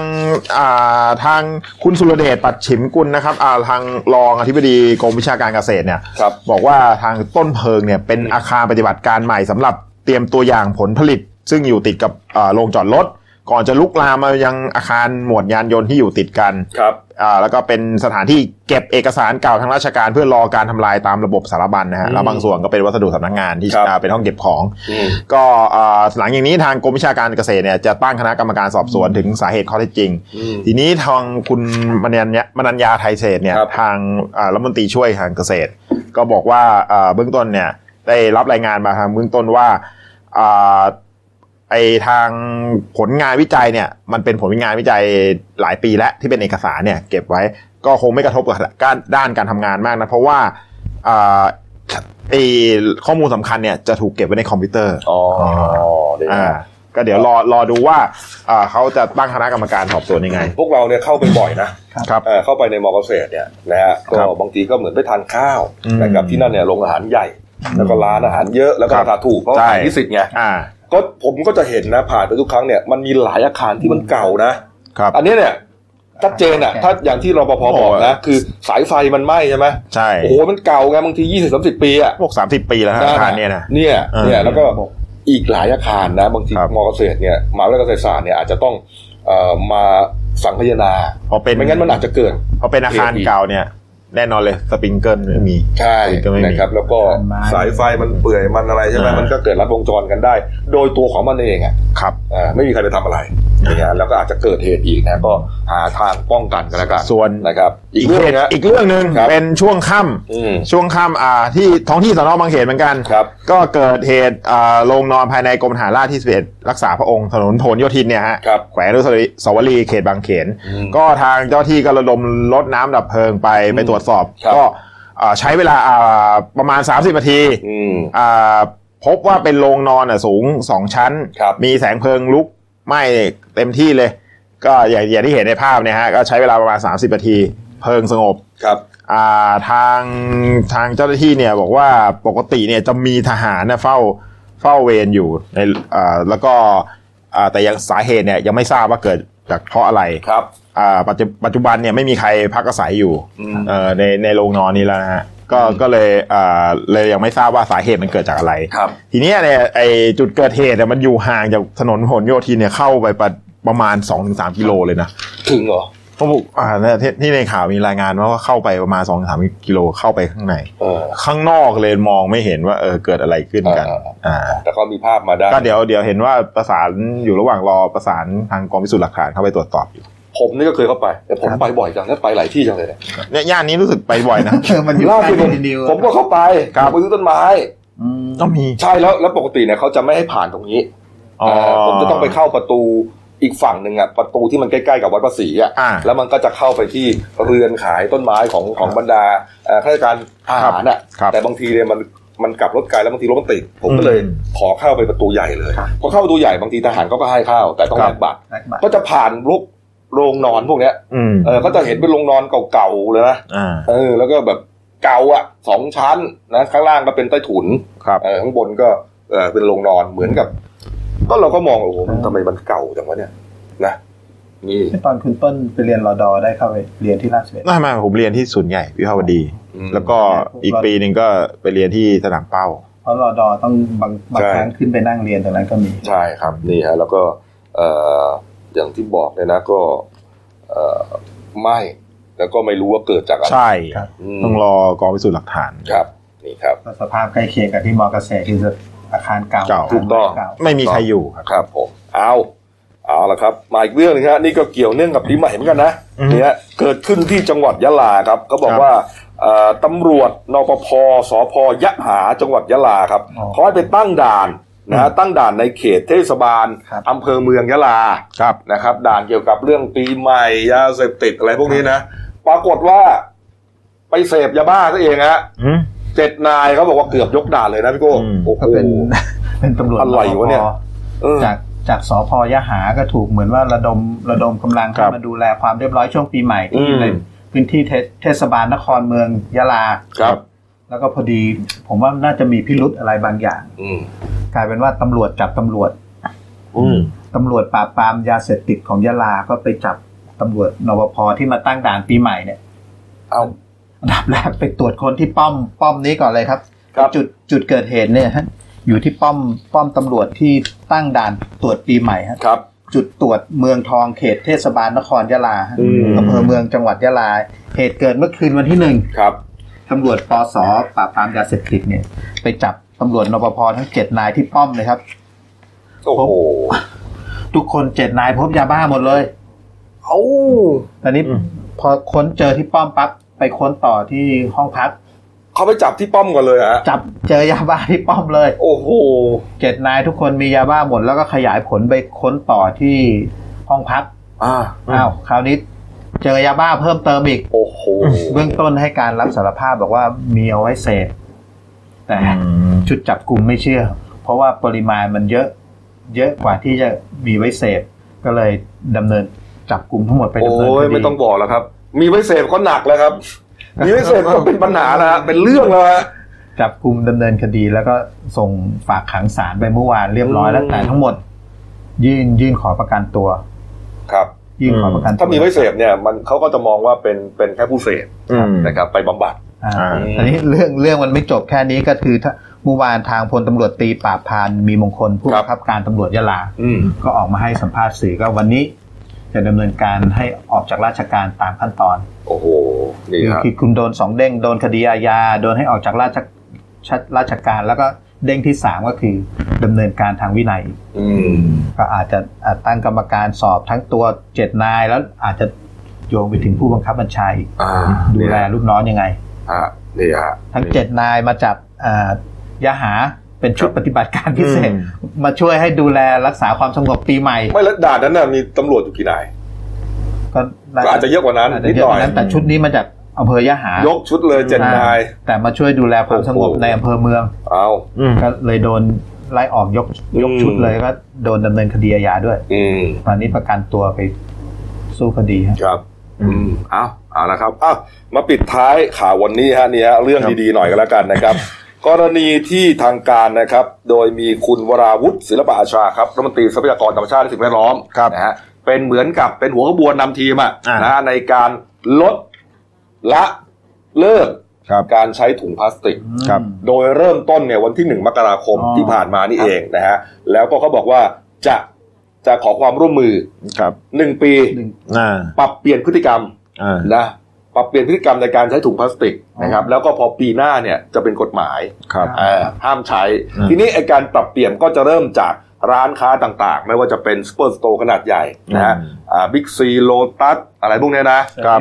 อ่าทางคุณสุรเดชปัดฉิมกุลนะครับอ่าทางรองอธิบดีกรมวิชาการเกษตรเนี่ยครับบอกว่าทางต้นเพลิงเนี่ยเป็นอาคารปฏิบัติการใหม่สำหรับเตรียมตัวอย่างผลผลิต ซึ่งอยู่ติดกับอ่าโรงจอดรถ ก่อนจะลุกลามมายังอาคารหมวดยานยนต์ที่อยู่ติดกันครับอ่าแล้วก็เป็นสถานที่เก็บเอกสารเก่าทางราชการเพื่อรอการทำลายตามระบบสารบัญนะฮะอืมแล้วบางส่วนก็เป็นวัสดุสำนักงานที่ครับอ่าเป็นห้องเก็บของอืมก็อ่าหลังอย่างนี้ทางกรมวิชาการเกษตรเนี่ยจะตั้งคณะกรรมการสอบสวนถึงสาเหตุข้อเท็จจริงอืมทีนี้ทางคุณมนัญญามนัญญาไทยเศรษฐ์เนี่ยครับทางอ่ารัฐมนตรีช่วยทางเกษตร ก็บอกว่าอ่าเบื้องต้นเนี่ยได้รับรายงานมาทางเบื้องต้นว่าอ่า ไอทางผลงานวิจัยเนี่ย มันเป็นผลงานวิจัยหลายปีแล้วที่เป็นเอกสารเนี่ย เก็บไว้ก็คงไม่กระทบกับการด้านการทำงานมากนะ เพราะว่าอ่าไอข้อมูลสำคัญเนี่ยจะถูกเก็บไว้ในคอมพิวเตอร์อ๋อดีอ่าก็เดี๋ยวรอรอดูว่าอ่าเขาจะตั้งคณะกรรมการสอบสวนยังไง พวกเราเนี่ยเข้าไปบ่อยนะครับเอ่อเข้าไปในมอเกษตรเนี่ยนะฮะก็ครับบางทีก็เหมือนไปทานข้าวอืมนะครับที่นั่นเนี่ยโรงอาหารใหญ่ แล้วก็ร้านอาหารเยอะแล้วก็ครับราคาถูกเพราะใช่ขายนิสิตไงอ่า ก็ผมก็จะเห็นนะผ่านไปทุกครั้งเนี่ยมันมีหลายอาคารที่มันเก่านะครับอันนี้เนี่ยชัดเจนอะถ้าอย่างที่รปภบอกนะ คือสายไฟมันไหม้ใช่ไหมใช่โอ้โหมันเก่าไงบางทียี่สิบสามสิบปีอะพวกสามสิบปีแล้วฮะอาคารเนี่ยนะเนี่ยเออเนี่ยแล้วก็อีกหลายอาคารนะ บางทีครับมอเกษตรเนี่ยมหาวิทยาลัยเกษตรศาสตร์เนี่ยอาจจะต้องเอ่อมาสังคายนาพอเป็นไม่งั้นมันอาจจะเกิดพอเป็นอาคารเก่าเนี่ย แน่นอนเลยสปริงเกิลไม่มีใช่ก็ไม่มีนะครับ แล้วก็ไม้สายไฟมันเปื่อยมันอะไรใช่ไหมอ่ามัมันก็เกิดรัดวงจรกันได้ โดยตัวของมันเองอะครับอ่าไม่มีใครไปทำอะไรอย่างเงี้ยแล้วก็อาจจะเกิดเหตุอีกนะก็หาทางป้องกันกันแล้วกันส่วนนะครับอีอีกกเรื่เรื่อองงนะอีกเรื่องหนึ่งครับเป็นช่วงค่อืมำช่วงค่ำอ่าที่ท้องที่สนบางเขนเหมือนกันครับก็เกิดเหตุอ่าโรงนอนภายในกรมทหารราบที่11รักษาพระองค์ถนนพหลโยธินเนี่ยฮะครับแขวงอนุสาวรีย์เขตบางเขนอืมก็ทางเจ้าที่ก็ระดมรถน้ำดับเพลิงไปไปตรวจสอบครับก็อ่าใช้เวลาอ่าประมาณ 30นาทีอืมอ่าพบว่าเป็นโรงนอนอะสูงสองชั้นครับมีแสงเพลิงลุกไหม้เต็มที่เลย ก็อย่างอย่างที่เห็นในภาพเนี่ยฮะก็ใช้เวลาประมาณ 30นาที เพลิงสงบครับอ่าทางทางเจ้าหน้าที่เนี่ยบอกว่าปกติเนี่ยจะมีทหารเนี่ยเฝ้าเฝ้าเวรอยู่ในอ่าแล้วก็อ่าแต่ยังสาเหตุเนี่ยยังไม่ทราบว่าเกิดจากเพราะอะไรครับอ่า ปัจจุปัจจุบันเนี่ยไม่มีใครพักอาศัยอยู่อืมเอ่อในในโรงนอนนี้แล้วนะฮะก็ก็เลยอ่าเลยยังไม่ทราบว่าสาเหตุมันเกิดจากอะไรครับ ทีเนี้ยเนี่ยไอจุดเกิดเหตุเนี่ยมันอยู่ห่างจากถนนพหลโยธินเนี่ยเข้าไปประประมาณ2-3กิโลเลยนะถึงเหรอเขาบอกอ่าเนี่ยที่ที่ในข่าวมีรายงานว่าว่าเข้าไปประมาณ2-3กิโลเข้าไปข้างในเออข้างนอกเลยมองไม่เห็นว่าเออเกิดอะไรขึ้นกันอ่าอ่าแต่ก็มีภาพมาได้ก็เดี๋ยวเดี๋ยวเห็นว่าประสานอยู่ระหว่างรอประสานทางกองพิสูจน์หลักฐานเข้าไปตรวจสอบอยู่ ผมนี่ก็เคยเข้าไปแต่ผมไปบ่อยจังแล้วไปหลายที่จังเลยเนี่ยเนี่ยย่านนี้รู้สึกไปบ่อยนะเออมันอยู่ล่าใกล้สุดผมดีนิวผมก็เข้าไปครับไปซื้อต้นไม้อืมต้องมีใช่แล้วแล้วปกติเนี่ยเขาจะไม่ให้ผ่านตรงนี้อ๋อเอ่อผมจะต้องไปเข้าประตูอีกฝั่งหนึ่งอะประตูที่มันใกล้ๆกับวัดประศรีอะอ่าแล้วมันก็จะเข้าไปที่เรือนขายต้นไม้ของของบรรดาเอ่อข้าราชการทหารอะครับแต่บางทีเนี่ยมันมันกลับรถไกลแล้วบางทีรถมันติดผมก็เลยอืมขอเข้าไปประตูใหญ่เลยพอเข้าประตูใหญ่บางทีทหารเขาก็ให้เข้าแต่ต้องครัแลบกบัตรแลกบัตรก็จะผ่านลูก โรงนอนพวกเนี้ยอืมเออก็จะเห็นเป็นโรงนอนเก่าๆเลยนะอ่าเออ แล้วก็แบบเก่าอะสองชั้นนะข้างล่างก็เป็นใต้ถุนครับเออข้างบนก็เออเป็นโรงนอนเหมือนกับ ก็เราก็มองโอ้โหทำไมมันเก่าจังวะเนี่ยนะนี่ตอนคุณต้นไปเรียนรอดอได้เข้าไปเรียนที่ราชเวทไม่ไม่ผมเรียนที่ศูนย์ใหญ่วิภาวดีอืมแล้วก็อีกปีหนึ่งก็ไปเรียนที่สนามเป้า เพราะรอดอต้องบางบางใช่ครั้งขึ้นไปนั่งเรียนตรงนั้นก็มีใช่ครับนี่ฮะแล้วก็เอ่อ อย่างที่บอกเนี่ยนะก็เอ่อไม่แล้วก็ไม่รู้ว่าเกิดจากอะไรใช่ครับมต้องรอกองพิสูจน์หลักฐานครับนี่ครับก็สภาพใกล้เคียงกับที่มอเกษตรคืออาคารเก่าเก่าถูกต้องเก่าไม่มีใครอยู่ครับครับผมเอาเอาละครับมาอีกเรื่องหนึงฮะนี่ก็เกี่ยวเนื่องกับปีใหม่เหมือนกันนะอือฮึเนี่ยเกิดขึ้นที่จังหวัดยะลาครับเขาบอกครับว่าเอ่อตำรวจนปภสพยะหาจังหวัดยะลาครับอ๋อเขาให้ไปตั้งด่าน นะฮะตั้งด่านในเขตเทศบาลครับอำเภอเมืองยะลาครับนะครับ ด่านเกี่ยวกับเรื่องปีใหม่ยาเสพติดอะไรพวกนี้นะปรากฏว่า ไปเสพยาบ้าซะเองฮะอืมเจ็ดนายเขาบอกว่าเกือบยกด่านเลยนะพี่โก้อืมโอ้โหก็เป็นเป็นตำรวจอะไรวะเนี่ยปภเออจากจากสพยะหาก็ถูกเหมือนว่าระดมระดมกำลังครัเข้าบมาดูแลความเรียบร้อยช่วงปีใหม่ที่อืมในพื้นที่เทศเทศบาลนครเมืองยะลาครับ แล้วก็พอดี ผมว่าน่าจะมีพิรุธอะไรบางอย่างอืมกลายเป็นว่าตำรวจจับตำรวจอืมตำรวจปราบปรามยาเสพติดของยะลาก็ไปจับตำรวจนวพที่มาตั้งด่านปีใหม่เนี่ย เอาอันดับแรกไปตรวจคนที่ป้อมป้อมนี้ก่อนเลยครับครับจุดจุดเกิดเหตุเนี่ยฮะอยู่ที่ป้อมป้อมตำรวจที่ตั้งด่านตรวจปีใหม่ฮะครับ จุดตรวจเมืองทองเขตเทศบาลนครยะลาฮะอืมอำเภอเมืองจังหวัดยะลา เหตุเกิดเมื่อคืนวันที่หนึ่งครับ ตำรวจปสปราบปรามยาเสพติดเนี่ย ไปจับตำรวจนปภทั้งเจ็ดนายที่ป้อมเลยครับ โอ้โห ทุกคนเจ็ดนายพบยาบ้าหมดเลยเอาตอนนี้อืมพอค้นเจอที่ป้อมปั๊บไปค้นต่อที่ห้องพักเขเขาไปจับที่ป้อมก่อนเลยฮะจับเจอยาบ้าที่ป้อมเลย โอ้โหเจ็ดนายทุกคนมียาบ้าหมดแล้วก็ขยายผลไปค้นต่อที่ห้องพักอ่าอ้าวคราวนี้ เจอยาบ้าเพิ่มเติมอีก โอ้โห เบื้องต้นให้การรับสารภาพบอกว่ามีเอาไว้เสพแต่ชุดจับกลุ่มไม่เชื่อ เพราะว่าปริมาณมันเยอะ เยอะกว่าที่จะมีไว้เสพก็เลยดำเนินจับกลุ่มทั้งหมดไปดำเนินโอ้คยดีไม่ต้องบอกแล้วครับ มีไว้เสพก็หนักแล้วครับ มีไว้เสพก็เป็นปัญหาแล้วฮะเป็นเรื่องแล้วฮะจับกลุ่มดำเนินคดีแล้วก็ส่งฝากขังศาลไปเมื่อวานเรียบร้อยแล้วอืมแต่ทั้งหมด ยื่นยื่นขอประกันตัวครับ ยื่นขอประกันตัวถ้ามีไว้เสพเนี่ยมันเขาก็จะมองว่าเป็นเป็นแค่ผู้เสพอืมนะครับไปบำบัดอ่าอ่าอันนี้เรื่องเรื่องมันไม่จบแค่นี้ก็คือถ้าเมื่อวานทางพลตำรวจตีปราบพรานมีมงคลผู้ครับับงคับการตำรวจยะลาอืมก็ออกมาให้สัมภาษณ์สื่อก็วันนี้จะดำเนินการให้ออกจากราชการตามขั้นตอน โอ้โหนี่คือครับคือคุณโดนสองเด้งโดนคดีอาญาโดนให้ออกจากราชชัดราชการแล้วก็ เด้งที่สามก็คือดำเนินการทางวินัยอืมก็อาจจะอาจตั้งกรรมการสอบทั้งตัวเจ็ดนาย แล้วอาจจะโยงไปถึงผู้บังคับบัญชาอีกอ่าดูแลลูกน้องยังไงฮะนี่ฮะทั้งเจ็ดนายมาจับอ่ายาหาเป็นชุดครับปฏิบัติการพิเศษอืมมาช่วยให้ดูแลรักษาความสงบปีใหม่ ไม่แล้วด่านนั้นน่ะมีตำรวจอยู่กี่นายก็ก็อาจจะเยอะกว่านั้นอาจนิจะดเยอะหน่กอยว่านั้นแต่ชุดนี้มาจาก อำเภอยะหายกชุดเลยเจ็ดนาย แต่มาช่วยดูแลความสงบโอ้โหในอำเภอเมืองเอาอืมก็เลยโดนไล่ออกยกยกอืมชุดเลยก็โดนดำเนินคดีอาญาด้วย อืมตอนนี้ประกันตัวไปสู้คดีครับครับอืมเอาเอาละครับอ้าวมาปิดท้ายข่าววันนี้ฮะเนี่ยเรื่องดีๆหน่อยก็แล้วกันนะครับ กรณีที่ทางการนะครับ โดยมีคุณวราวุฒิศิลปะอาชาครับรัฐมนตรีทรัพยากรธรรมชาติและสิ่งแวดล้อมครับนะฮะเป็นเหมือนกับเป็นหัวขบวนนำทีมอะอ่านนะฮะในการลด ละเลิกครับ การใช้ถุงพลาสติก ครับ โดยเริ่มต้นเนี่ยวันที่หนึ่งมกราคมอ๋อ ที่ผ่านมานี่เองนะฮะ แล้วก็เขาบอกว่าจะจะขอความร่วมมือ ครับหนึ่งปี หนึ่ง อ่าปรับเปลี่ยนพฤติกรรมอ่า นะปรับเปลี่ยนพฤติกรรมในการใช้ถุงพลาสติกนะครับ แล้วก็พอปีหน้าเนี่ยจะเป็นกฎหมาย ครับ เอ่อห้ามใช้ อืม ทีนี้ไอการปรับเปลี่ยนก็จะเริ่มจากร้านค้าต่างๆ ไม่ว่าจะเป็น superstore ขนาดใหญ่นะฮะอ่าบิ๊กซีโลตัสอะไรพวกเนี้ยนะครับ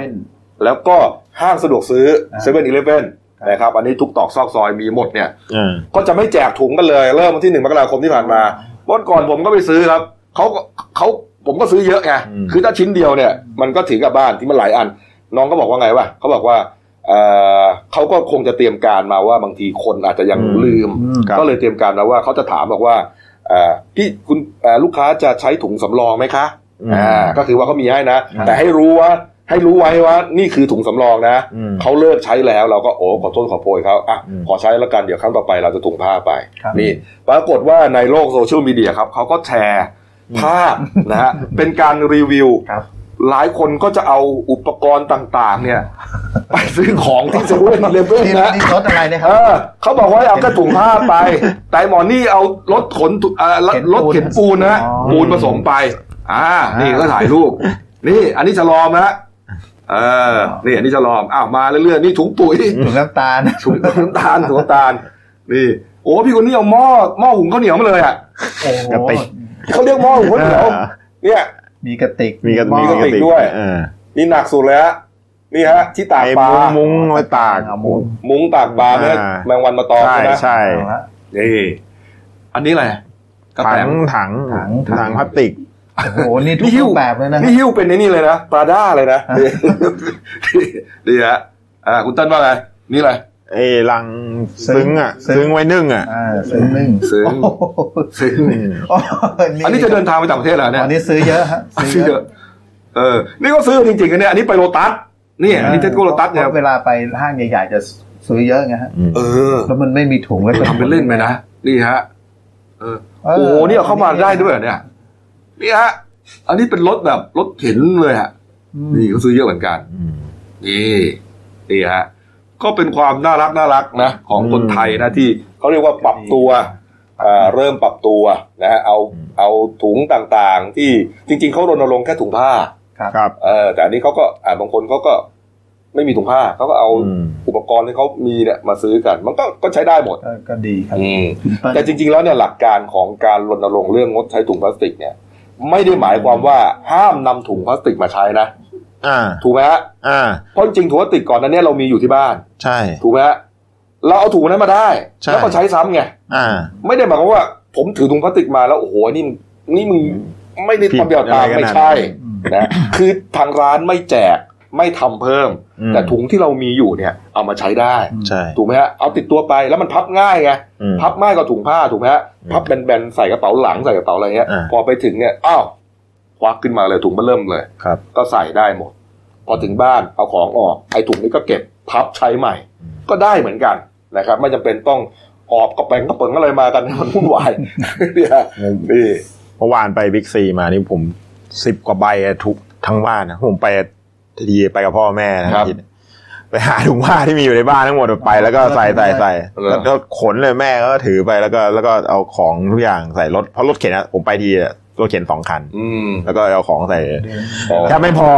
แล้วก็ห้างสะดวกซื้ออ่าเซเว่นอีเลฟเว่นนะครับอันนี้ทุกตรอกซอกซอยมีหมดเนี่ยอ่าก็จะไม่แจกถุงกันเลย เริ่มวันที่หนึ่งมกราคมที่ผ่านมาวันก่อนผมก็ไปซื้อครับเขาก็เขาผมก็ซื้อเยอะไงอืมคือถ้าชิ้นเดียวเนี่ยมันก็ถือกลับบ้านที่มันหลายอัน น้องก็บอกว่าไงวะเขาบอกว่าเอ่อเขาก็คงจะเตรียมการมาว่าบางทีคนอาจจะยังลืมอืมครับก็เลยเตรียมการมาว่าเขาจะถามบอกว่าเอ่อที่คุณเอ่อลูกค้าจะใช้ถุงสำรองไหมคะอืมอ่าก็คือว่าเขามีให้นะครับแต่ให้รู้ว่า ให้รู้ไว้ว่านี่คือถุงสำรองนะอืมเขาเลิกใช้แล้วเราก็โอ้ขอโทษขอโพยเขาอะอืมขอใช้แล้วกันเดี๋ยวครั้งต่อไปเราจะถุงผ้าไปครับนี่ปรากฏว่าในโลกโซเชียลมีเดียครับเขาก็แชร์ภาพนะฮะเป็นการรีวิวครับหลายคนก็จะเอาอุปกรณ์ต่าง ๆ เนี่ย ไปซื้อของที่เซเว่นอีเลฟเว่นนี่นะนี่รถอะไรเนะคเอรับอเขาบอกว่าเอากระถุงผ้าไป แต่หมอนี่เอารถขนถุเอ่อรถเข็นปูนรถเข็นปูนนะอ๋อปูนผสมไป อ่า นี่ก็ถ่ายรูป นี่ อันนี้ชะลอมนะ เออนี่อันนี้ชะลอมอ้าวมาเรื่อยๆนี่ถุงปุ๋ยถุงน้ำตาลถุงน้ำตาลถุงน้ำตาลนี่โอ้พี่คนนี้เอาหม้อหม้อหุงข้าวเหนียวมาเลยอะโอ้โหกระติกเขาเรียกหม้อหุงข้าวเหนียวเนี่ยมีกระติกมีกระหม้อมีกระติกด้วยเออนี่หนักสุดเลยฮะนี่ฮะ ที่ตากไอ้ปลามุ้งมุ้งไว้ตากเอามุ้งมุ้งตากปลาไม่ให้อ่าแมงวันมาตอมใช่ใช่ไหมใช่เอาละนี่อันนี้อะไรกระถัแตงงถังถังถังพลาสติก โอ้โหนี่ทุนี่กหิ้วรูปแบบเลยนะนี่หิ้วเป็นในนี่เลยนะปลาด้าเลยนะนี่ดีฮะอ่าคุณต้นว่าไงนี่อะไรเอ้ลังซึ้งอะซึ้งไว้นึ่งอะอ่าซึ้งหนึ่งซึ้งโอ้โหซึ้งโอ้โหอันนี้จะเดินทางไปต่างประเทศเหรอเนี่ยอันนี้ซื้อเยอะฮะซื้อเยอะเออ นี่ก็ซื้อจริงๆกันเนี่ยอันนี้ไปโลตัสนี่อันนี้เทสโก้โลตัสเนี่ยเพราะเวลาไปห้างใหญ่ๆจะซื้อเยอะไงฮะเออแล้วมันไม่มีถุงแล้วทำเป็นเล่นไปนะนี่ฮะเออโอ้โหนี่เอาเข้ามาได้ด้วยเหรอเนี่ย นี่ฮะ อันนี้เป็นรถแบบรถเข็นเลยฮะอืมนี่ก็ซื้อเยอะเหมือนกันนี่นี่ฮะก็เป็นความน่ารักน่ารักนะของคนไทยนะที่เขาเรียกว่าปรับตัวอ่าเริ่มปรับตัวนะฮะเอาเอาถุงต่างๆ ที่จริง ๆเขารณรงค์แค่ถุงผ้าครับเออแต่อันนี้เขาก็อ่าบางคนเขาก็ไม่มีถุงผ้าเขาก็เอาอืมอุปกรณ์ที่เขามีเนี่ยมาซื้อกัน มันก็ก็ใช้ได้หมดก็ก็ดีครับอืมคุณเปิ้ลแต่จริง ๆ แล้วเนี่ยหลักการของการรณรงค์เรื่องงดใช้ถุงพลาสติกเนี่ย ไม่ได้หมายความว่าห้ามนำถุงพลาสติกมาใช้นะอ่าถูกไหมฮะอ่าเพราะจริงๆถุงพลาสติกก่อนนั้นเนี่ยเรามีอยู่ที่บ้าน ใช่ ถูกไหมฮะเราเอาถุงนั้นมาได้ใช่แล้วก็ใช้ซ้ำไงอ่าไม่ได้หมายความว่า ผมถือถุงพลาสติกมาแล้วโอ้โหนี่มึงนี่มึงไม่ได้ผิดความเดียวตามอะไรขนาดไม่ใช่นะคือทางร้านไม่แจกไม่ทำเพิ่มอืมแต่ถุงที่เรามีอยู่เนี่ย เอามาใช้ได้ใช่ถูกไหมฮะเอาติดตัวไปแล้วมันพับง่ายไงอืมพับง่ายกว่าถุงผ้าถูกไหมฮะพับแบนๆใส่กระเป๋าหลังใส่กระเป๋าอะไรเงี้ยอ่าพอไปถึงเนี่ยอ้าวควักขึ้นมาเลยถุงมันเริ่มเลยครับ ก็ใส่ได้หมด พอถึงบ้านเอาของออกไอ้ถุงนี้ก็เก็บพับใช้ใหม่ ก็ได้เหมือนกันนะครับ ไม่จำเป็นต้องหอบกระเป๋งกระเป๋งอะไรมากันให้มันวุ่นวายเนี่ยนี่เมื่อวานไปบิ๊กซีมานี่ผมสิบกว่าใบอะทุกทั้งบ้านนะผมไปทีไปกับพ่อแม่นะครับ ไปหาถุงผ้าที่มีอยู่ในบ้านทั้งหมดไปแล้วก็ใส่ใส่ใส่แล้วก็ขนเลยแม่ก็ถือไปแล้วก็แล้วก็เอาของทุกอย่างใส่รถเพราะรถเข็นอะผมไปทีอะรถเข็นสองคันอืมแล้วก็เอาของใส่อ๋อแทบไม่พอ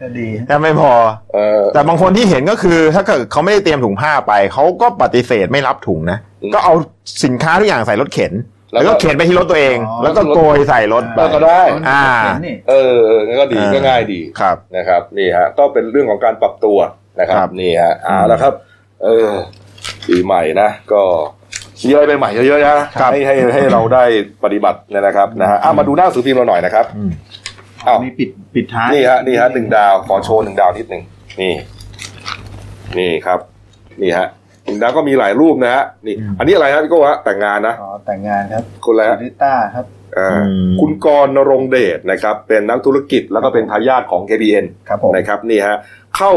ก็ดีแทบไม่พอเออแต่บางคนที่เห็นก็คือ ถ้าเกิดเขาไม่ได้เตรียมถุงผ้าไปเขาก็ปฏิเสธไม่รับถุงนะอืมก็เอาสินค้าทุกอย่างใส่รถเข็นแล้แล้ววก็ก็เข็นไปที่รถตัวเองอ๋อแล้วก็โกยใส่รถไปก็ได้ อ่าเห็นนี่เออเอองั้นก็ดีอ่าก็ง่ายดีครับนะครับนี่ฮะก็เป็นเรื่องของการปรับตัว นะครับครับ นี่ฮะเอาละครับ เออปีใหม่นะก็มีอะไรใหม่ๆเยอะๆนะให้ให้ให้เราได้ปฏิบัติเนยนะครับนะฮะอะมาดูหน้าหนังสือพิมพ์เราหน่อยนะครับอืมอ้าวมีปิดปิดท้ายนี่ฮะนี่ฮะหนึ่งดาวขอโชว์หนึ่งดาวนิดหนึ่งนี่ นี่ครับ นี่ฮะหนึ่งดาวก็มีหลายรูปนะฮะนี่ อันนี้อะไรฮะพี่โก้ฮะแต่งงานนะอ๋อแต่งงานครับคนละริต้าครับอ่าอืมคุณกรณ์นรงเดชนะครับ เป็นนักธุรกิจแล้วก็เป็นทายาทของ KBN ครับผมนะครับนี่ฮะเข้า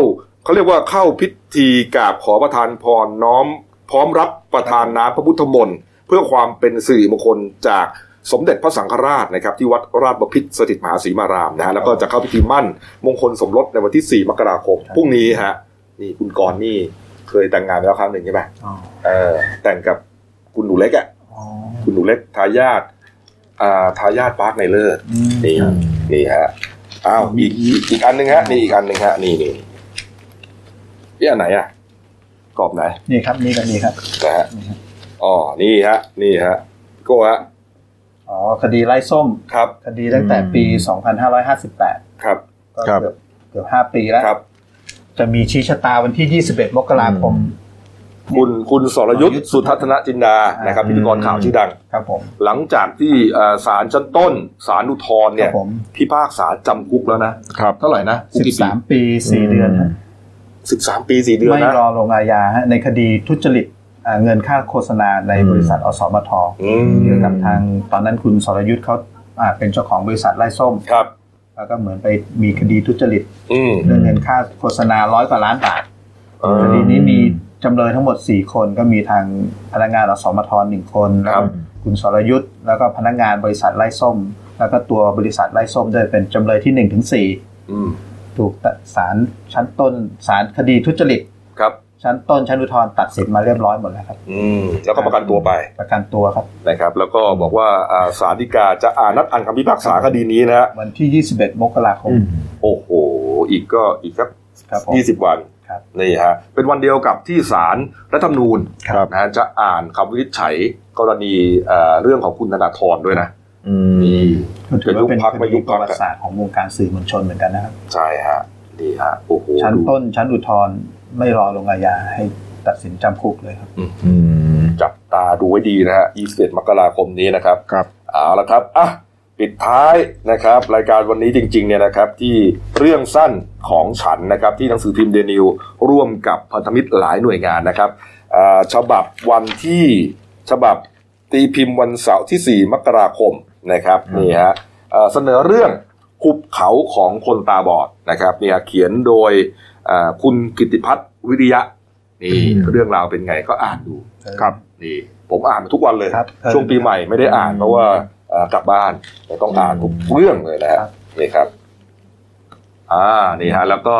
เขาเรียกว่าเข้าพิธีกราบขอประทานพรน้อม พร้อมรับประทานน้ำพระพุทธมนต์เพื่อความเป็นสิริมงคลจากสมเด็จพระสังฆราชนะครับที่วัดราชบพิตรสถิตมหาศรีมารามนะฮะแล้วก็จะเข้าพิธีมั่นมงคลสมรสในวันที่ 4 มกราคมพรุ่งนี้ฮะนี่คุณกรณ์นี่เคยแต่งงานไปแล้วครั้งหนึ่งใช่ไหมอ๋อเออแต่งกับคุณหนูเล็กอะอ๋อคุณหนูเล็กทายาทอ่าทายาทปาร์คในเลิศอืมนี่ฮะนี่ฮะอ้าวอีกอีกอีกอันหนึ่งฮะนี่อีกอันหนึ่งฮะนี่นี่ นี่อันไหนอะกรอบไหน นี่ครับนี่ก็นี่ครับนะฮะอ๋อนี่ฮะ นี่ฮะโก้ฮะอ๋อคดีไล่ส้มครับ คดีตั้งแต่ปี 2558 ครับก็ครับเกือบเกือบห้าปีแล้วครับ จะมีชี้ชะตาวันที่ 21 มกราคม คุณคุณสรยุทธ์สุทัศนจินดาอ่านนะครับพิธีกรข่าวชื่อดังครับผมหลังจากที่เอ่อศาลชั้นต้นศาลอุทธรณ์คเนี่รัยบผมพิพากษาจำคุกแล้วนะครับเท่าไหร่นะคุกกี่ปี13ปี4เดือนฮะ สิบสามปีสี่เดือนไม่นะรอลงอาญาฮะในคดีทุจริตอ่าเงินค่าโฆษณาในอืมบริษัทอสมทอืมเกี่ยวกับทางตอนนั้นคุณสรยุทธ์เขาอ่าเป็นเจ้าของบริษัทไล่ส้มครับแล้วก็เหมือนไปมีคดีทุจริตอืมเรื่องเงินค่าโฆษณาร้อยกว่าล้านบาทเออคดีนี้มีจำเลยทั้งหมด 4 คนก็มีทางพนักงานอสมทหนึ่งคนแล้วครัก็บคุณสรยุทธ์แล้วก็พนักงานบริษัทไล่ส้ม แล้วก็ตัวบริษัทไล่ส้มด้วยเป็นจำเลยที่1นถึงสอืม ถูกศาลชั้นต้นศาลคดีทุจริตครับ ชั้นต้นชั้นอุทธรณ์ตัดสินมาเรียบร้อยหมดแล้วครับ อืมแล้วก็ประกันตัวไปประกันตัวครับนะครับ แล้วก็บอกว่าอ่าศาลฎีกาจะอ่านนัดอ่านคำพิพากษาคดีนี้นะฮะวันที่ 21 มกราคม โอ้โห อีกก็อีกสักครับผมยี่สิบวันครับนี่ฮะเป็นวันเดียวกับที่ศาลรัฐธรรมนูญครับนะฮะจะอ่านคำวินิจฉัยกรณีเอ่อเรื่องของคุณธนาธรด้วยนะอืม นี่ก็ถือว่าเป็นจะยุบพรรคคไม่ดียุบปพรรคระวัติศาสตร์ของวงการสื่อมวลชนเหมือนกันนะครับ ใช่ฮะนี่ฮะโอ้โหชั้นดูต้นชั้นอุทธรณ์ไม่รอลงอาญาให้ตัดสินจำคุกเลยครับอืมจับตาดูไว้ดีนะฮะ21มกราคมนี้นะครับครับเอาละครับอะปิดท้ายนะครับ รายการวันนี้จริงๆเนี่ยนะครับ ที่เรื่องสั้นของฉันนะครับ ที่หนังสือพิมพ์เดนิวร่วมกับพันธมิตรหลายหน่วยงานนะครับอ่าฉบับวันที่ฉบับตีพิมพ์วันเสาร์ที่ 4 มกราคม นะครับนี่ฮะเอ่อเสนอเรื่องหุบเขาของคนตาบอดนะครับเนี่ยเขียนโดยอ่าคุณกิติพัฒน์วิริยะนี่อืมเรื่องราวเป็นไงก็อ่านดูครับนี่ผมอ่านทุกวันเลยครับช่วงปีใหม่ไม่ได้อ่านเพราะว่าเอ่อกลับบ้านแต่ต้องอ่านทุกเรื่องเลยนะฮะนี่ครับ อ่านี่ฮะแล้วก็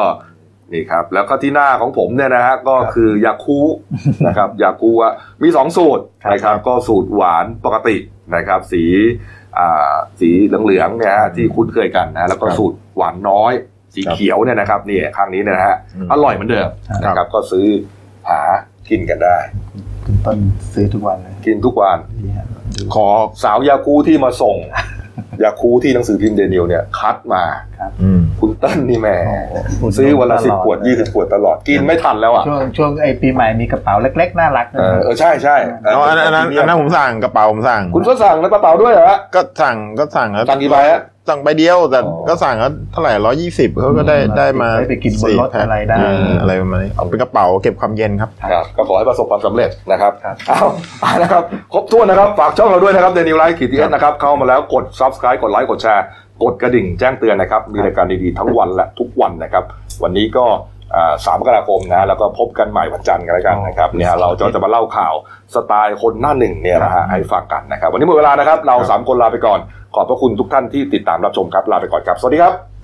นี่ครับ แล้วก็ที่หน้าของผมเนี่ยนะฮะก็คือยาคูนะครับยาคูอะมีสองสูตรนะครับ ก็สูตรหวานปกตินะครับ สีอ่า สีเหลืองๆเนี่ยฮะที่คุ้นเคยกันนะแล้วก็สูตรหวานน้อย สีเขียวเนี่ยนะครับนี่ข้างนี้เนยนะฮะอืมอร่อยเหมือนเดิมนะครับก็ซื้อหากินกันได้คุณต้นซื้อทุกวันเลยกินทุกวันดีฮะขอสาวยาคูที่มาส่ง ยาคูที่หนังสือพิมพ์เดนิวเนี่ยคัดมาอืมคุณเต้นนี่แหม่คุณซื้อวันละสิบตอดขวดยี่สิบขวดตลอดกินไม่ทันแล้วอะ ช่วงช่วงไอปีใหม่มีกระเป๋าเล็กๆน่ารักเออเออใช่ใช่อ๋ออันนั้นอันนั้นอันนั้นผมสั่งกระเป๋าผมสั่ง คุณก็สั่งในกระเป๋าด้วยเหรอฮะก็สั่งก็สั่งแล้วสั่งกี่ใบฮะ สั่งใบเดียวแต่อ๋อก็สั่งก็เท่าไหร่ร้อยยี่สิบเขาก็ได้ได้มาได้ไปกินบนรถสี่แพ็คอะไรได้เอะไรประมาณนี้เอาเป็นกระเป๋าเก็บความเย็นครับครับก็ขอให้ประสบความสำเร็จนะครับครับเอาเอาละครับครบถ้วนนะครับฝากช่องเราด้วยนะครับเดลินิวส์ไลฟ์ขีดทีเอชนะครับเข้ามาแล้วกด subscribe กดไลค์กดแชร์กดกระดิ่งแจ้งเตือนนะครับ มีรายการดีๆทั้งวันและทุกวันนะครับ วันนี้ก็อ่า สามมกราคมนะแล้วก็พบกันใหม่วันจันทร์กันแล้วกันนะครับเนี่ยเราจะจะมาเล่าข่าวสไตล์คนหน้าหนึ่งเนี่ยนะฮะให้ฟังกันนะครับ วันนี้หมดเวลานะครับ เราสามคนลาไปก่อน ขอบพระคุณทุกท่านที่ติดตามรับชมครับลาไปก่อนครับ สวัสดีครับ